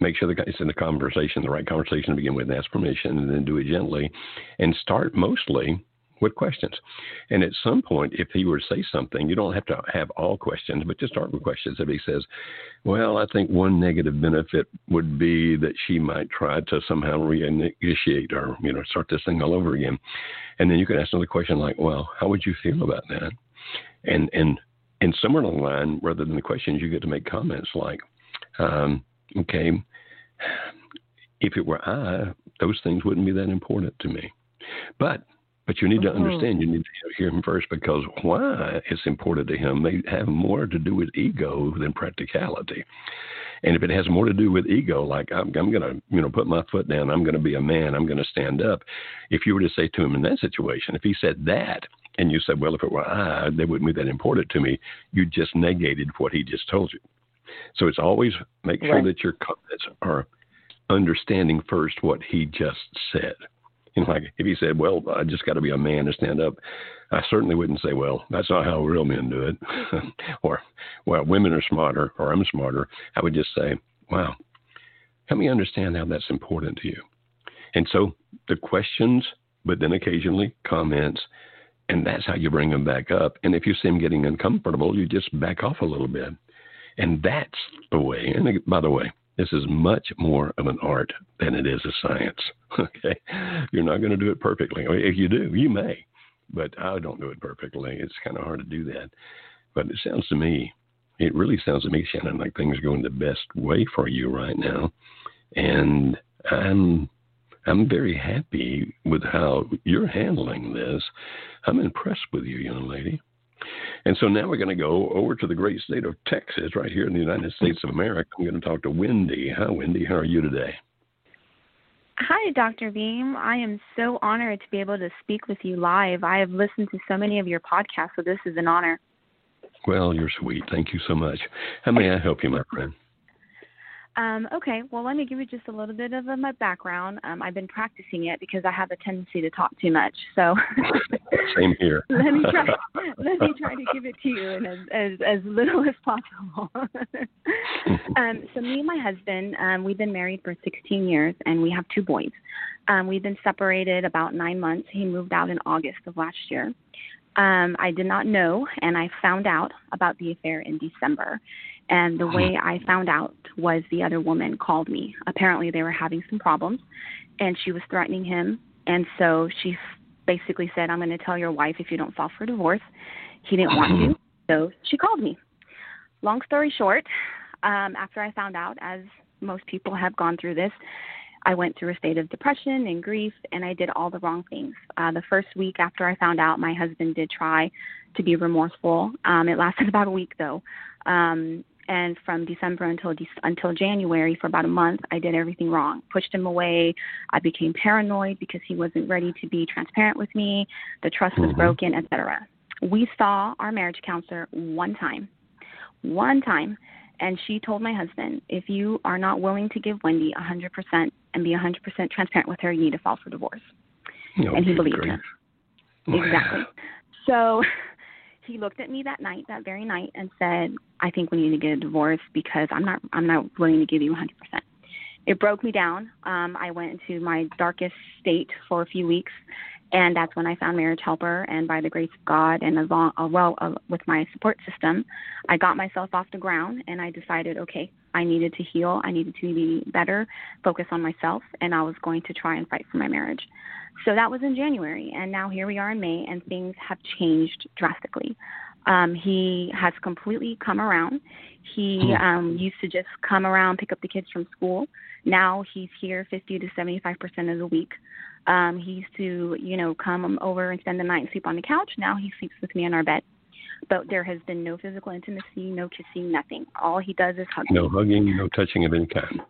Speaker 1: make sure that it's in the conversation, the right conversation to begin with, and ask permission, and then do it gently, and start mostly with questions. And at some point, if he were to say something, you don't have to have all questions, but just start with questions. If he says, Well, I think one negative benefit would be that she might try to somehow reinitiate or, you know, start this thing all over again. And then you can ask another question like, Well, how would you feel about that? And and and somewhere along the line, rather than the questions, you get to make comments like, um, okay, if it were I, those things wouldn't be that important to me. But but you need to mm-hmm. understand, you need to hear him first because why it's important to him may have more to do with ego than practicality. And if it has more to do with ego, like I'm, I'm going to, you know, put my foot down, I'm going to be a man, I'm going to stand up. If you were to say to him in that situation, if he said that, and you said, well, if it were I, they wouldn't be that important to me, you just negated what he just told you. So it's always make sure right. that your comments are understanding first what he just said. You know, like if he said, "Well, I just got to be a man to stand up," I certainly wouldn't say, "Well, that's not how real men do it," or "Well, women are smarter," or "I'm smarter." I would just say, "Wow, help me understand how that's important to you." And so the questions, but then occasionally comments, and that's how you bring them back up. And if you see them getting uncomfortable, you just back off a little bit, and that's the way. And by the way, this is much more of an art than it is a science. Okay, you're not going to do it perfectly. If you do, you may, but I don't do it perfectly. It's kind of hard to do that. But it sounds to me, it really sounds to me, Shannon, like things are going the best way for you right now, and I'm I'm very happy with how you're handling this. I'm impressed with you, young lady. And so now we're going to go over to the great state of Texas, right here in the United States of America. I'm going to talk to Wendy. Hi, Wendy. How are you today?
Speaker 5: Hi, Dr. Beam. I am so honored to be able to speak with you live. I have listened to so many of your podcasts, so this is an honor.
Speaker 1: Well, you're sweet. Thank you so much. How may I help you, my friend?
Speaker 5: Um, okay, well, let me give you just a little bit of uh, my background. Um, I've been practicing it because I have a tendency to talk too much. So
Speaker 1: same here.
Speaker 5: let me try. let me try to give it to you in as as, as little as possible. um, so me and my husband, um, we've been married for 16 years, and we have two boys. Um, we've been separated about nine months. He moved out in August of last year. Um, I did not know, and I found out about the affair in December. And the way I found out was the other woman called me. Apparently, they were having some problems, and she was threatening him. And so she basically said, I'm going to tell your wife if you don't file for divorce. He didn't want to, so she called me. Long story short, um, after I found out, as most people have gone through this, I went through a state of depression and grief, and I did all the wrong things. Uh, the first week after I found out, my husband did try to be remorseful. Um, it lasted about a week, though. Um, and from December until De- until January for about a month, I did everything wrong. Pushed him away. I became paranoid because he wasn't ready to be transparent with me. The trust was mm-hmm. broken, etc. We saw our marriage counselor one time, one time, and she told my husband, if you are not willing to give Wendy 100% and be 100% transparent with her, you need to file for divorce.
Speaker 1: No,
Speaker 5: and he believed
Speaker 1: great.
Speaker 5: her. Exactly. So he looked at me that night, that very night, and said, "I think we need to get a divorce because I'm not, I'm not willing to give you 100%." It broke me down. Um, I went into my darkest state for a few weeks, and that's when I found Marriage Helper. And by the grace of God, and as long, uh, well, uh, with my support system, I got myself off the ground, and I decided, okay, I needed to heal. I needed to be better, focus on myself, and I was going to try and fight for my marriage. So that was in January, and now here we are in May, and things have changed drastically. Um, he has completely come around. He hmm. um, used to just come around, pick up the kids from school. Now he's here 50 to 75 percent of the week. Um, he used to, you know, come over and spend the night and sleep on the couch. Now he sleeps with me in our bed. But there has been no physical intimacy, no kissing, nothing. All he does is hug. Me.
Speaker 1: No hugging, no touching of any kind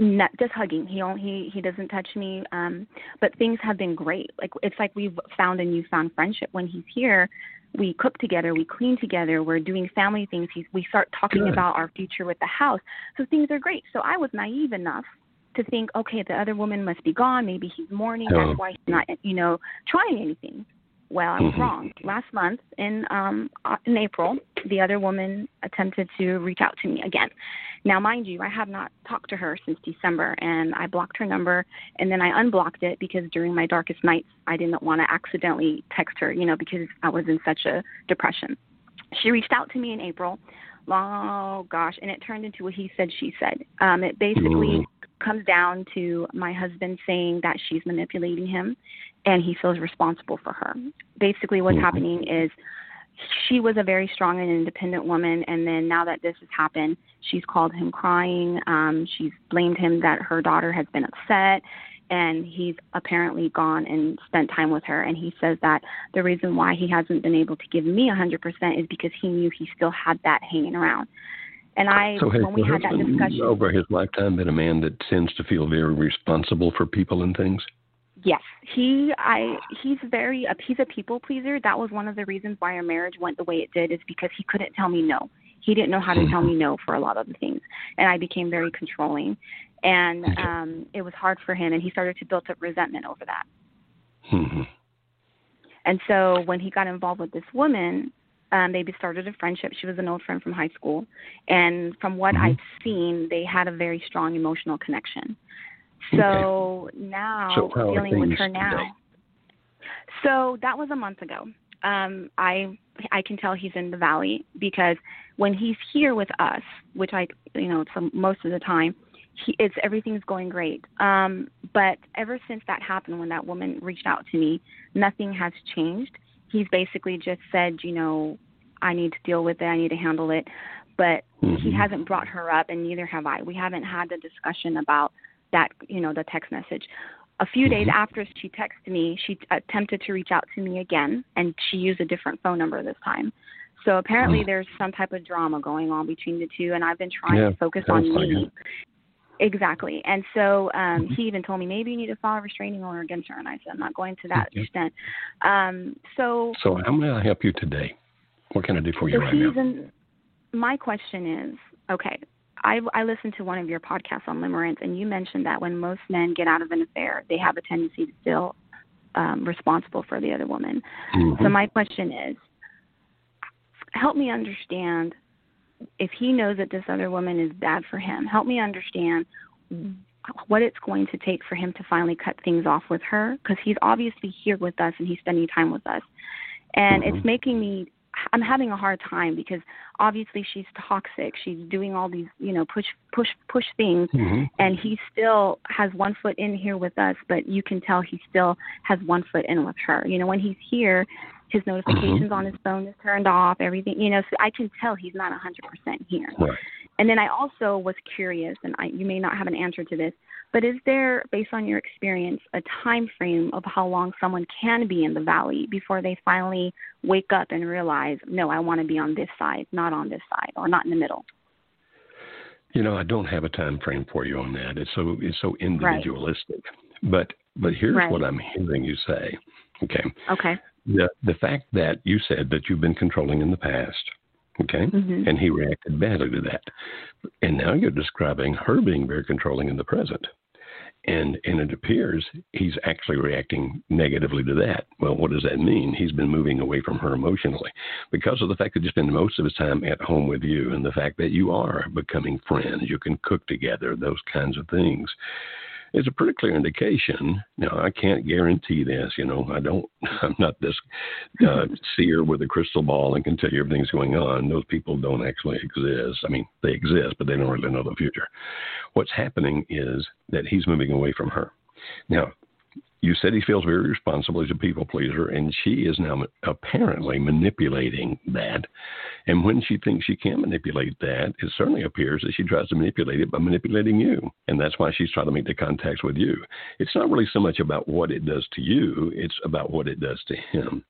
Speaker 5: not just hugging. He only, he he doesn't touch me. Um, but things have been great. Like it's like we've found a newfound friendship. When he's here, we cook together, we clean together, we're doing family things. He's, we start talking Good. about our future with the house. So things are great. So I was naive enough to think, okay, the other woman must be gone. Maybe he's mourning. That's why he's not, you know, trying anything. Well, I was mm-hmm. wrong. Last month in um uh, in April, the other woman attempted to reach out to me again. Now, mind you, I have not talked to her since December, and I blocked her number, and then I unblocked it because during my darkest nights, I didn't want to accidentally text her, you know, because I was in such a depression. She reached out to me in April. Oh gosh, and it turned into a he said she said. Um, it basically mm. comes down to my husband saying that she's manipulating him, and he feels responsible for her. Basically, what's mm. happening is she was a very strong and independent woman and then now that this has happened she's called him crying um she's blamed him that her daughter has been upset and he's apparently gone and spent time with her and he says that the reason why he hasn't been able to give me a hundred percent is because he knew he still had that hanging around and I,
Speaker 1: so has
Speaker 5: when we had that discussion
Speaker 1: over his lifetime, been a man that tends to feel very responsible for people and things.
Speaker 5: Yes, he I he's very a. he's a people pleaser. That was one of the reasons why our marriage went the way it did is because he couldn't tell me no. He didn't know how to hmm. tell me no for a lot of the things, and I became very controlling, and um it was hard for him, and he started to build up resentment over that.
Speaker 1: Mm-hmm.
Speaker 5: And so when he got involved with this woman, um, they started a friendship. She was an old friend from high school, and from what mm-hmm. I've seen, they had a very strong emotional connection. So okay. now
Speaker 1: so
Speaker 5: dealing with her
Speaker 1: now.
Speaker 5: Today? So that was a month ago. Um, I I can tell he's in the valley because when he's here with us, which I you know some most of the time, he, it's everything's going great. Um, but ever since that happened, when that woman reached out to me, nothing has changed. He's basically just said, you know, I need to deal with it. I need to handle it. But mm-hmm. he hasn't brought her up, and neither have I. We haven't had the discussion about that you know the text message a few days mm-hmm. after she texted me she attempted to reach out to me again and she used a different phone number this time so apparently mm. there's some type of drama going on between the two and i've been trying
Speaker 1: yeah,
Speaker 5: to focus on me exactly and so um mm-hmm. he even told me maybe you need to file a restraining order against her and i said i'm not going to that okay. extent um so
Speaker 1: so how may i help you today what can i do for you
Speaker 5: so
Speaker 1: right
Speaker 5: he's
Speaker 1: now
Speaker 5: in, my question is okay I I listened to one of your podcasts on limerence, and you mentioned that when most men get out of an affair, they have a tendency to feel um, responsible for the other woman.
Speaker 1: Mm-hmm.
Speaker 5: So my question is, help me understand if he knows that this other woman is bad for him. Help me understand what it's going to take for him to finally cut things off with her because he's obviously here with us and he's spending time with us and
Speaker 1: Mm-hmm.
Speaker 5: it's making me i'm having a hard time because obviously she's toxic she's doing all these you know push push push things
Speaker 1: Mhm.
Speaker 5: and he still has one foot in here with us but you can tell he still has one foot in with her you know when he's here his notifications mm-hmm. on his phone is turned off everything you know so i can tell he's not a hundred percent here
Speaker 1: Right.
Speaker 5: and then I also was curious, and I, you may not have an answer to this, but is there, based on your experience, a time frame of how long someone can be in the valley before they finally wake up and realize, no, I want to be on this side, not on this side, or not in the middle?
Speaker 1: You know, I don't have a time frame for you on that. It's so it's so individualistic. But but here's
Speaker 5: Right.
Speaker 1: what I'm hearing you say. Okay.
Speaker 5: Okay.
Speaker 1: The the fact that you said that you've been controlling in the past, okay,
Speaker 5: Mhm.
Speaker 1: and he reacted badly to that, and now you're describing her being very controlling in the present, and and it appears he's actually reacting negatively to that. Well, what does that mean? He's been moving away from her emotionally because of the fact that he spends most of his time at home with you, and the fact that you are becoming friends. You can cook together, those kinds of things is a pretty clear indication. Now, I can't guarantee this. You know, I don't. I'm not this uh, seer with a crystal ball and can tell you everything's going on. Those people don't actually exist. I mean, they exist, but they don't really know the future. What's happening is that he's moving away from her. Now, you said he feels very responsible. He's a people pleaser, and she is now apparently manipulating that. And when she thinks she can manipulate that, it certainly appears that she tries to manipulate it by manipulating you. And that's why she's trying to make the contacts with you. It's not really so much about what it does to you, it's about what it does to him.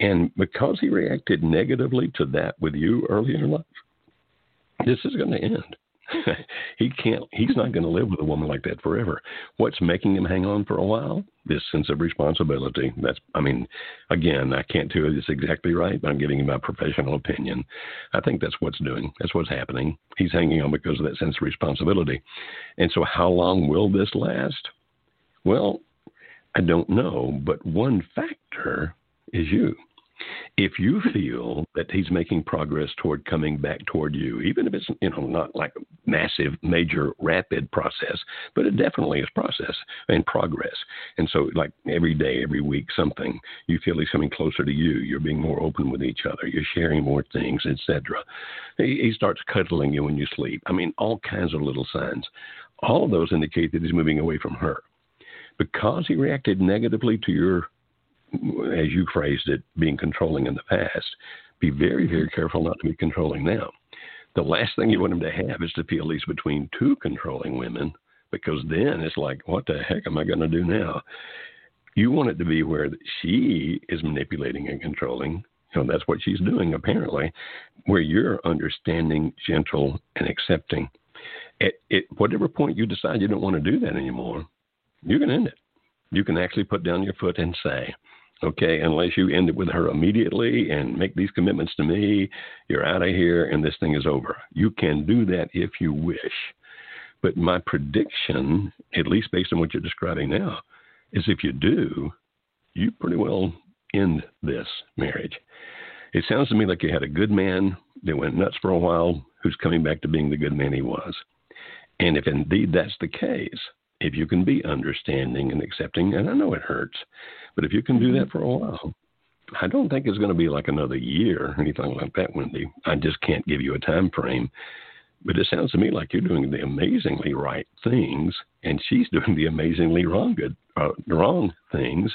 Speaker 1: And because he reacted negatively to that with you early in life, this is going to end. he can't he's not going to live with a woman like that forever. What's making him hang on for a while? This sense of responsibility. That's i mean again i can't tell you this exactly right but i'm giving you my professional opinion. I think that's what's doing that's what's happening. He's hanging on because of that sense of responsibility. And so how long will this last? Well i don't know but one factor is you if you feel that he's making progress toward coming back toward you, even if it's you know not like a massive, major, rapid process, but it definitely is process and progress. And so, like every day, every week, something you feel he's coming closer to you. You're being more open with each other. You're sharing more things, etc. He, he starts cuddling you when you sleep. I mean, all kinds of little signs. All of those indicate that he's moving away from her because he reacted negatively to your as you phrased it, being controlling in the past, be very, very careful not to be controlling now. The last thing you want him to have is to feel he's between two controlling women, because then it's like, what the heck am I going to do now? You want it to be where she is manipulating and controlling. You know, that's what she's doing apparently, where you're understanding, gentle, and accepting. At, at whatever point you decide you don't want to do that anymore, you can end it. You can actually put down your foot and say, okay, unless you end it with her immediately and make these commitments to me, you're out of here and this thing is over. You can do that if you wish. But my prediction, at least based on what you're describing now, is if you do, you pretty well end this marriage. It sounds to me like you had a good man that went nuts for a while who's coming back to being the good man he was. And if indeed that's the case, if you can be understanding and accepting, and I know it hurts, but if you can do that for a while, I don't think it's going to be like another year or anything like that, Wendy. I just can't give you a time frame. But it sounds to me like you're doing the amazingly right things, and she's doing the amazingly wrong good, uh, wrong things,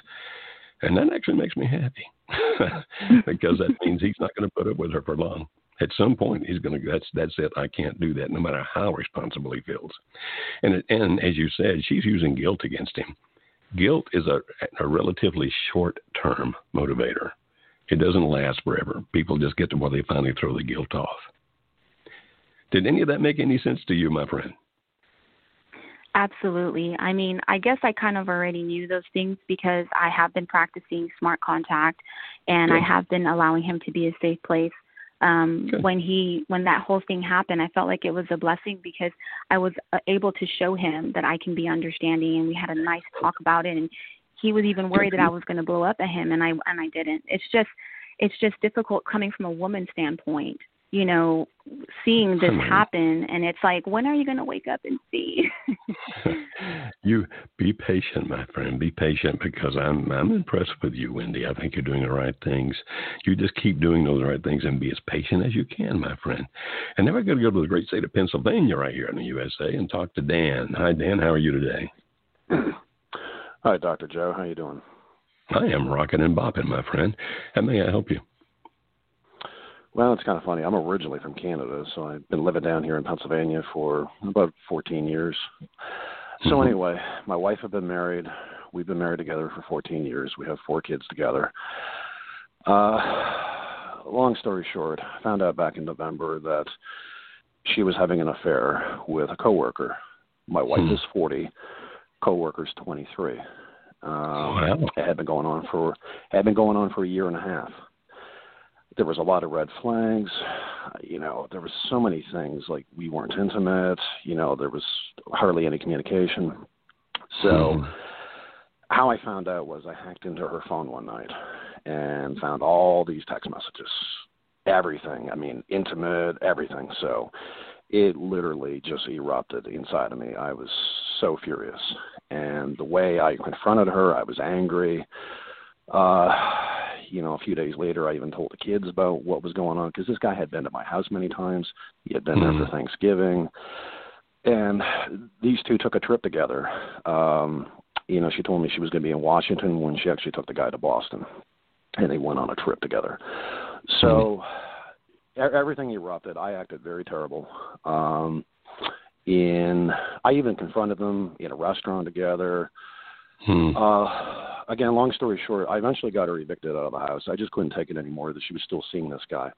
Speaker 1: and that actually makes me happy because that means he's not going to put up with her for long at some point he's going to that's that's it. I can't do that no matter how responsible he feels. And it, and as you said she's using guilt against him. Guilt is a, a relatively short term motivator. It doesn't last forever. People just get to where they finally throw the guilt off. Did any of that make any sense to you my friend?
Speaker 5: Absolutely. I mean, I guess I kind of already knew those things because I have been practicing smart contact and I have been allowing him to be a safe place um when he when that whole thing happened i felt like it was a blessing because i was uh, able to show him that i can be understanding and we had a nice talk about it. And he was even worried that i was going to blow up at him and i and i didn't. It's just it's just difficult coming from a woman's standpoint you know, seeing this happen and it's like, when are you going to wake up and see?
Speaker 1: you be patient, my friend. Be patient because I'm I'm impressed with you, Wendy. I think you're doing the right things. You just keep doing those right things and be as patient as you can, my friend. And now we're going to go to the great state of Pennsylvania right here in the USA and talk to Dan. Hi, Dan. How are you today?
Speaker 6: Hi, Dr. Joe. How you doing?
Speaker 1: I am rocking and bopping, my friend. How may I help you?
Speaker 6: Well, it's kind of funny. I'm originally from Canada, so I've been living down here in Pennsylvania for about 14 years. So mm-hmm. anyway, my wife had been married. We've been married together for 14 years. We have four kids together. Uh, long story short, I found out back in November that she was having an affair with a coworker. My wife hmm. is 40, coworker's 23. Um,
Speaker 1: wow.
Speaker 6: It had been going on for had been going on for a year and a half there was a lot of red flags. You know, there was so many things like we weren't intimate. You know, there was hardly any communication. So, mm-hmm. how I found out was I hacked into her phone one night and found all these text messages, everything. I mean, intimate, everything. So, it literally just erupted inside of me. I was so furious, and the way I confronted her, I was angry. Uh, you know, a few days later, I even told the kids about what was going on because this guy had been to my house many times. He had been mm-hmm. there for Thanksgiving, and these two took a trip together. Um, you know, she told me she was going to be in Washington when she actually took the guy to Boston, and they went on a trip together. So mm-hmm. everything erupted. I acted very terrible. Um, in I even confronted them in a restaurant together.
Speaker 1: Hmm.
Speaker 6: Uh, again, long story short, I eventually got her evicted out of the house. I just couldn't take it anymore that she was still seeing this guy.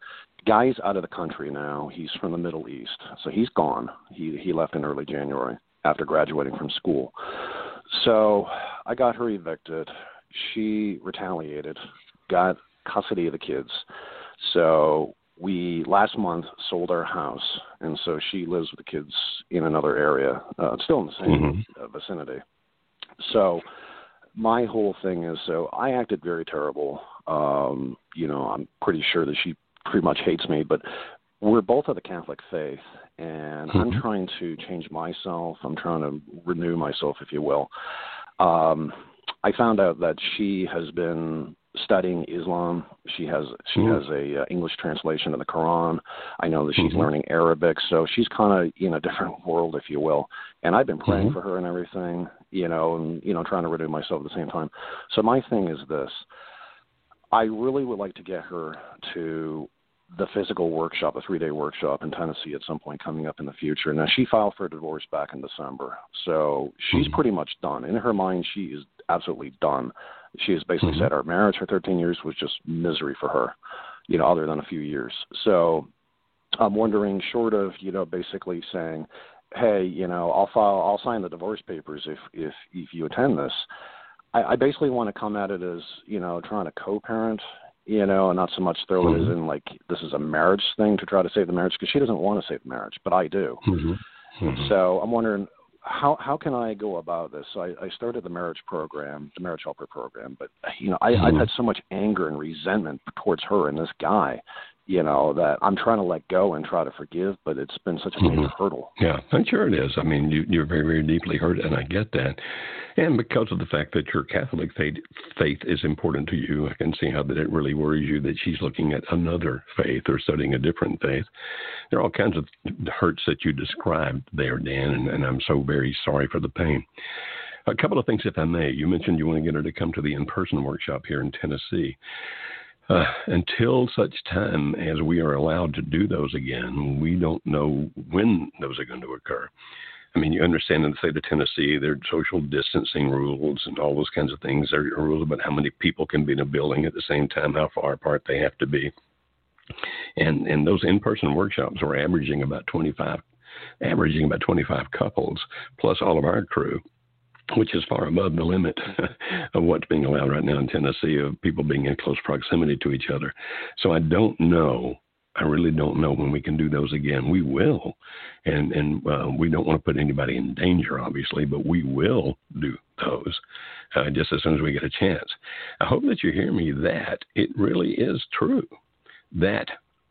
Speaker 6: Guy's out of the country now. He's from the Middle East, so he's gone. He he left in early January after graduating from school. So I got her evicted. She retaliated, got custody of the kids. So we last month sold our house, and so she lives with the kids in another area, uh, still in the same mm-hmm. vicinity. So my whole thing is so I acted very terrible. Um, you know, I'm pretty sure that she pretty much hates me, but we're both of the Catholic faith, and mm-hmm. I'm trying to change myself. I'm trying to renew myself, if you will. Um, I found out that she has been studying Islam. She has she mm-hmm. has a uh, English translation of the Quran. I know that she's mm-hmm. learning Arabic, so she's kind of in a different world, if you will. And I've been praying mm-hmm. for her and everything, you know, and you know, trying to renew myself at the same time. So my thing is this: I really would like to get her to the physical workshop, a three day workshop in Tennessee at some point coming up in the future. Now she filed for a divorce back in December, so she's mm-hmm. pretty much done. In her mind, she is absolutely done. She has basically mm-hmm. said our marriage for 13 years was just misery for her, you know, other than a few years. So I'm wondering, short of you know, basically saying, hey, you know, I'll file, I'll sign the divorce papers if if if you attend this. I, I basically want to come at it as you know, trying to co-parent you know, and not so much throw mm-hmm. it as mm-hmm. in like this is a marriage thing to try to save the marriage because she doesn't want to save the marriage, but I do.
Speaker 1: Mm-hmm. Mm-hmm.
Speaker 6: So I'm wondering how how can I go about this? So I, I started the marriage program, the marriage helper program, but you know I, mm-hmm. I've had so much anger and resentment towards her and this guy you know that I'm trying to let go and try to forgive, but it's been such a major mm-hmm. hurdle.
Speaker 1: Yeah, I'm sure it is. I mean, you, you're very, very deeply hurt, and I get that. And because of the fact that your Catholic faith faith is important to you, I can see how that it really worries you that she's looking at another faith or studying a different faith. There are all kinds of hurts that you described there, Dan, and, and I'm so very sorry for the pain. A couple of things, if I may. You mentioned you want to get her to come to the in-person workshop here in Tennessee. Uh, until such time as we are allowed to do those again, we don't know when those are going to occur. I mean, you understand in the state of Tennessee, there are social distancing rules and all those kinds of things. There are rules about how many people can be in a building at the same time, how far apart they have to be. And and those in-person workshops were averaging about 25, averaging about 25 couples plus all of our crew which is far above the limit of what's being allowed right now in Tennessee of people being in close proximity to each other. So I don't know I really don't know when we can do those again. We will, and and uh, we don't want to put anybody in danger, obviously, but we will do those uh, just as soon as we get a chance. I hope that you hear me. That it really is true that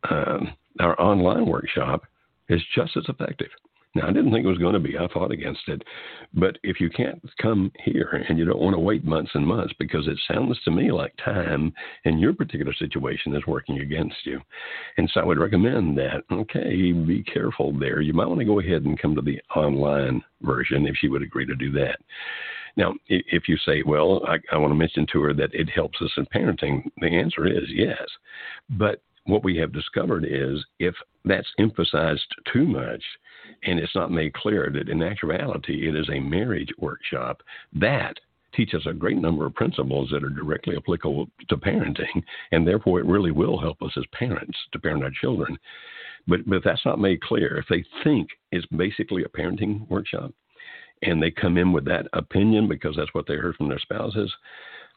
Speaker 1: um, our online workshop is just as effective. Now, I didn't think it was going to be. I fought against it. But if you can't come here and you don't want to wait months and months because it sounds to me like time in your particular situation is working against you. And so I would recommend that, okay, be careful there. You might want to go ahead and come to the online version if she would agree to do that. Now, if you say, well, I, I want to mention to her that it helps us in parenting, the answer is yes. But what we have discovered is if that's emphasized too much, and it's not made clear that in actuality it is a marriage workshop, that teaches a great number of principles that are directly applicable to parenting, and therefore it really will help us as parents to parent our children. But, but if that's not made clear, if they think it's basically a parenting workshop, and they come in with that opinion because that's what they heard from their spouses,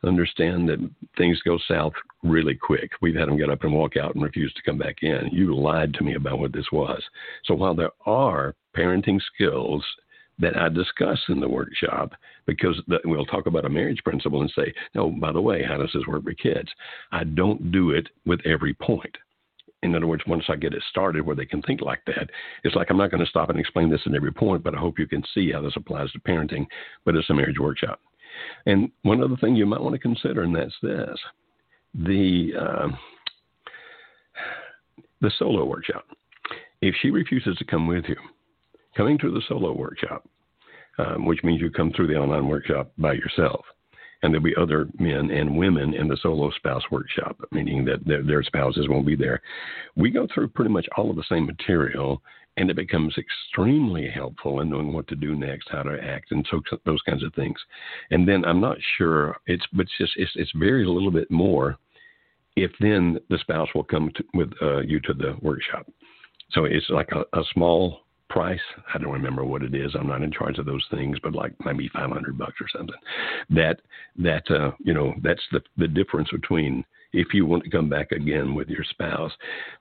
Speaker 1: understand that things go south really quick. We've had them get up and walk out and refuse to come back in. You lied to me about what this was. So while there are parenting skills that I discuss in the workshop, because the, we'll talk about a marriage principle and say, no, by the way, how does this work with kids? I don't do it with every point. In other words, once I get it started where they can think like that, it's like I'm not going to stop and explain this in every point, but I hope you can see how this applies to parenting. But it's a marriage workshop. And one other thing you might want to consider, and that's this the, uh, the solo workshop. If she refuses to come with you, coming to the solo workshop, um, which means you come through the online workshop by yourself, and there'll be other men and women in the solo spouse workshop, meaning that their, their, spouses won't be there. We go through pretty much all of the same material, and it becomes extremely helpful in knowing what to do next, how to act, and so those kinds of things. And then I'm not sure it's, but it's just it's it's very little bit more if then the spouse will come to, with uh, you to the workshop. So it's like a, a small price. I don't remember what it is. I'm not in charge of those things, but like maybe 500 bucks or something. That that uh, you know that's the the difference between if you want to come back again with your spouse,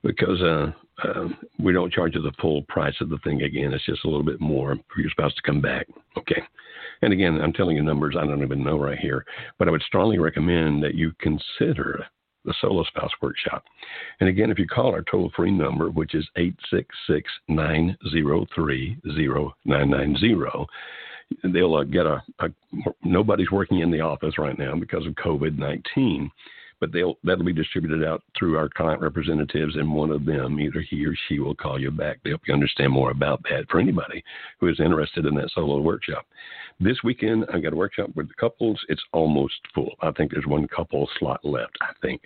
Speaker 1: because uh, uh, we don't charge you the full price of the thing again. It's just a little bit more for your spouse to come back. Okay. And again, I'm telling you numbers I don't even know right here, but I would strongly recommend that you consider the Solo Spouse Workshop. And again, if you call our toll free number, which is 866 903 0990, they'll uh, get a, a, nobody's working in the office right now because of COVID 19 but they'll that'll be distributed out through our client representatives, and one of them, either he or she, will call you back to help you understand more about that. For anybody who is interested in that solo workshop, this weekend I got a workshop with the couples. It's almost full. I think there's one couple slot left. I think,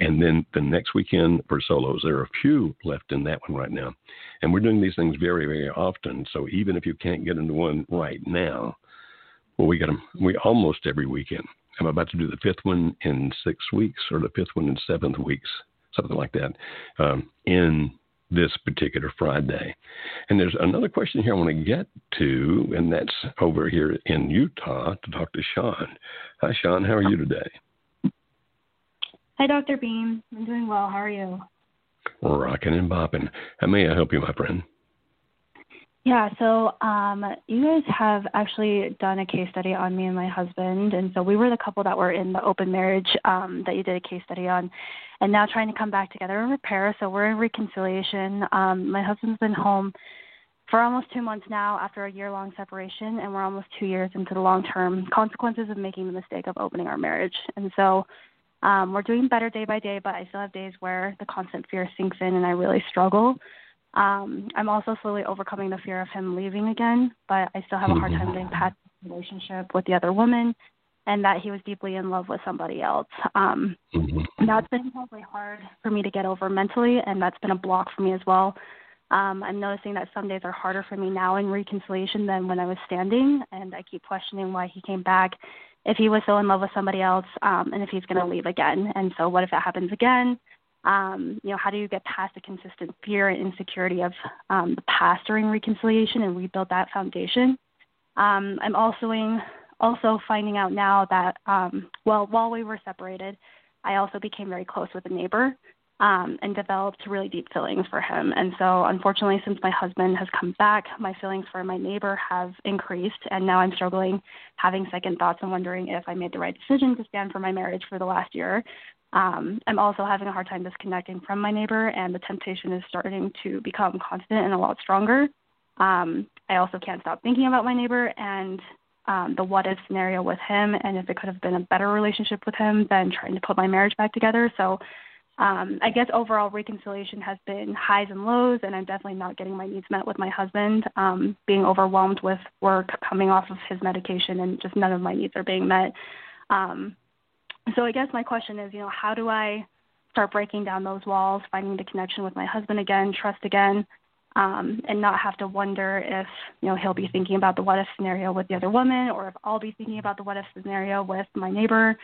Speaker 1: and then the next weekend for solos, there are a few left in that one right now, and we're doing these things very very often. So even if you can't get into one right now, well, we get them we almost every weekend. I'm about to do the fifth one in six weeks or the fifth one in seventh weeks, something like that, um, in this particular Friday. And there's another question here I want to get to, and that's over here in Utah to talk to Sean. Hi, Sean. How are you today?
Speaker 7: Hi, Dr. Beam. I'm doing well. How are you?
Speaker 1: Rocking and bopping. How may I help you, my friend?
Speaker 7: Yeah, so um, you guys have actually done a case study on me and my husband, and so we were the couple that were in the open marriage um, that you did a case study on, and now trying to come back together and repair. So we're in reconciliation. Um, my husband's been home for almost two months now after a year long separation, and we're almost two years into the long term consequences of making the mistake of opening our marriage. And so um, we're doing better day by day, but I still have days where the constant fear sinks in, and I really struggle. Um, I'm also slowly overcoming the fear of him leaving again, but I still have a hard time getting mm-hmm. past the relationship with the other woman and that he was deeply in love with somebody else. Um, mm-hmm. That's been probably hard for me to get over mentally, and that's been a block for me as well. Um, I'm noticing that some days are harder for me now in reconciliation than when I was standing, and I keep questioning why he came back, if he was so in love with somebody else, um, and if he's going to leave again. And so, what if that happens again? Um, you know, how do you get past the consistent fear and insecurity of um, the past during reconciliation and rebuild that foundation? Um, I'm also in, also finding out now that um, well, while we were separated, I also became very close with a neighbor. um, and developed really deep feelings for him. And so, unfortunately, since my husband has come back, my feelings for my neighbor have increased, and now I'm struggling, having second thoughts and wondering if I made the right decision to stand for my marriage for the last year. Um, I'm also having a hard time disconnecting from my neighbor, and the temptation is starting to become constant and a lot stronger. Um, I also can't stop thinking about my neighbor and um, the what if scenario with him, and if it could have been a better relationship with him than trying to put my marriage back together. So um, I guess overall reconciliation has been highs and lows, and I'm definitely not getting my needs met with my husband. Um, being overwhelmed with work, coming off of his medication, and just none of my needs are being met. Um, so I guess my question is, you know, how do I start breaking down those walls, finding the connection with my husband again, trust again, um, and not have to wonder if you know he'll be thinking about the what if scenario with the other woman, or if I'll be thinking about the what if scenario with my neighbor.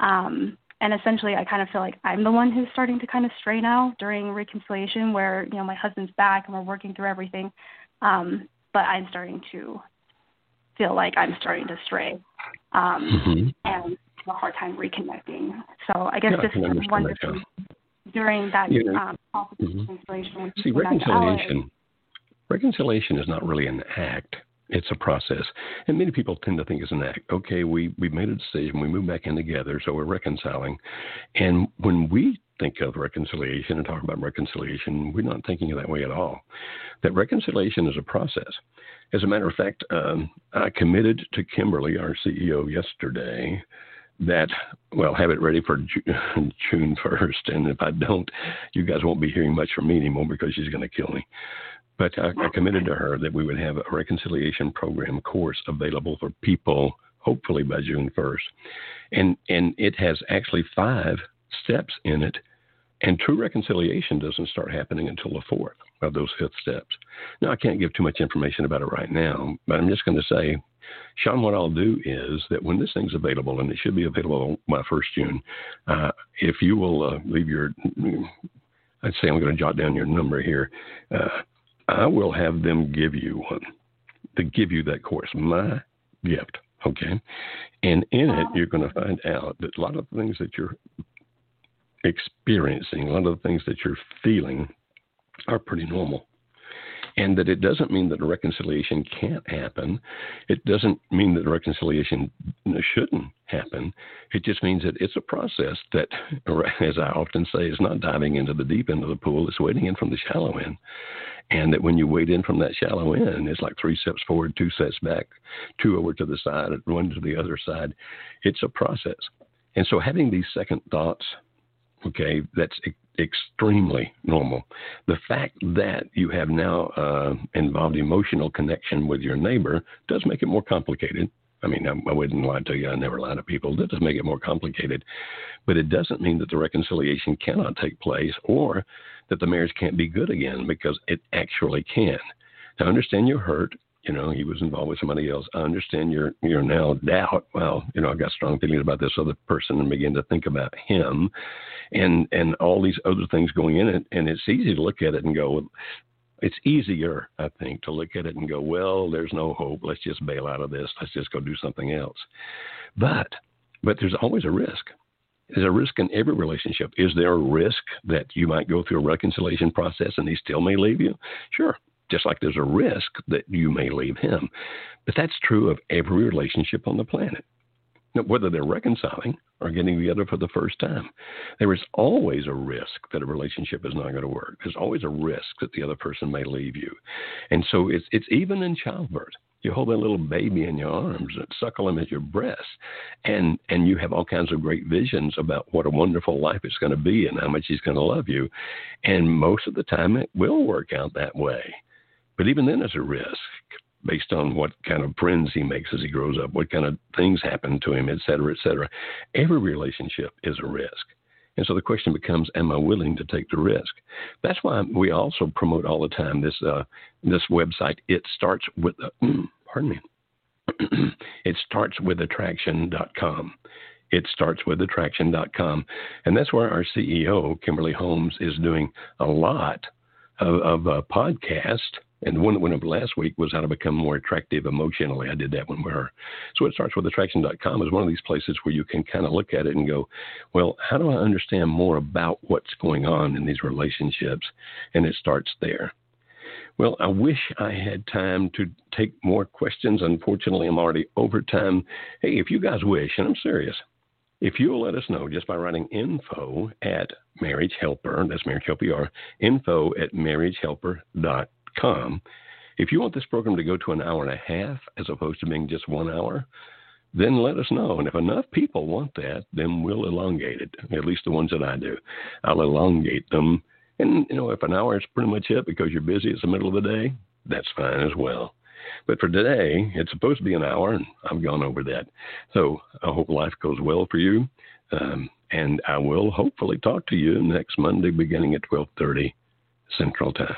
Speaker 7: Um, and essentially, I kind of feel like I'm the one who's starting to kind of stray now during reconciliation, where you know my husband's back and we're working through everything, um, but I'm starting to feel like I'm starting to stray, um, mm-hmm. and a hard time reconnecting. So I guess yeah, just wondering during that um,
Speaker 1: mm-hmm. See, reconciliation. Reconciliation is not really an act. It's a process, and many people tend to think it's an act. Okay, we we made a decision, we moved back in together, so we're reconciling. And when we think of reconciliation and talk about reconciliation, we're not thinking of that way at all. That reconciliation is a process. As a matter of fact, um, I committed to Kimberly, our CEO, yesterday that well have it ready for June first, and if I don't, you guys won't be hearing much from me anymore because she's going to kill me. But I, I committed to her that we would have a reconciliation program course available for people, hopefully by June first, and and it has actually five steps in it, and true reconciliation doesn't start happening until the fourth of those fifth steps. Now I can't give too much information about it right now, but I'm just going to say Sean, what I'll do is that when this thing's available, and it should be available by 1st June, uh, if you will uh, leave your, I'd say I'm going to jot down your number here, uh, I will have them give you one, to give you that course, my gift, okay? And in it, you're going to find out that a lot of the things that you're experiencing, a lot of the things that you're feeling are pretty normal and that it doesn't mean that a reconciliation can't happen. It doesn't mean that a reconciliation shouldn't happen. It just means that it's a process that, as I often say, is not diving into the deep end of the pool, it's wading in from the shallow end. And that when you wade in from that shallow end, it's like three steps forward, two steps back, two over to the side, one to the other side. It's a process. And so having these second thoughts, okay, that's extremely normal. The fact that you have now uh, involved emotional connection with your neighbor does make it more complicated. I mean, I, wouldn't lie to you. I never lie to people. That does make it more complicated. But it doesn't mean that the reconciliation cannot take place or that the marriage can't be good again because it actually can. Now, understand you're hurt you know, he was involved with somebody else. I understand your your now doubt. Well, you know, I got strong feelings about this other person and begin to think about him, and and all these other things going in it. And it's easy to look at it and go, it's easier, I think, to look at it and go, well, there's no hope. Let's just bail out of this. Let's just go do something else. But but there's always a risk. There's a risk in every relationship. Is there a risk that you might go through a reconciliation process and he still may leave you? Sure, just like there's a risk that you may leave him. But that's true of every relationship on the planet. Now, whether they're reconciling or getting together for the first time, there is always a risk that a relationship is not going to work. There's always a risk that the other person may leave you. And so it's, it's even in childbirth. You hold that little baby in your arms and suckle him at your breast, and and you have all kinds of great visions about what a wonderful life it's going to be and how much he's going to love you, and most of the time it will work out that way. But even then, there's a risk based on what kind of friends he makes as he grows up, what kind of things happen to him, et cetera, et cetera. Every relationship is a risk. And so the question becomes, am I willing to take the risk? That's why we also promote all the time this uh, this website. It starts with, uh, pardon me, it starts with attraction.com. It starts with attraction.com. And that's where our CEO, Kimberly Holmes, is doing a lot of, of uh, podcast And the one that went up last week was how to become more attractive emotionally. I did that one with her. So it starts with attraction.com is one of these places where you can kind of look at it and go, well, how do I understand more about what's going on in these relationships? And it starts there. Well, I wish I had time to take more questions. Unfortunately, I'm already over time. Hey, if you guys wish, and I'm serious, if you'll let us know just by writing info at Marriage Helper, that's Marriage Helper, info at marriagehelper.com. If you want this program to go to an hour and a half as opposed to being just one hour, then let us know. And if enough people want that, then we'll elongate it, at least the ones that I do. I'll elongate them and, you know, if an hour is pretty much it because you're busy, it's the middle of the day, that's fine as well. But for today, it's supposed to be an hour, and I've gone over that. So I hope life goes well for you. Um, and I will hopefully talk to you next Monday beginning at 1230 Central Time.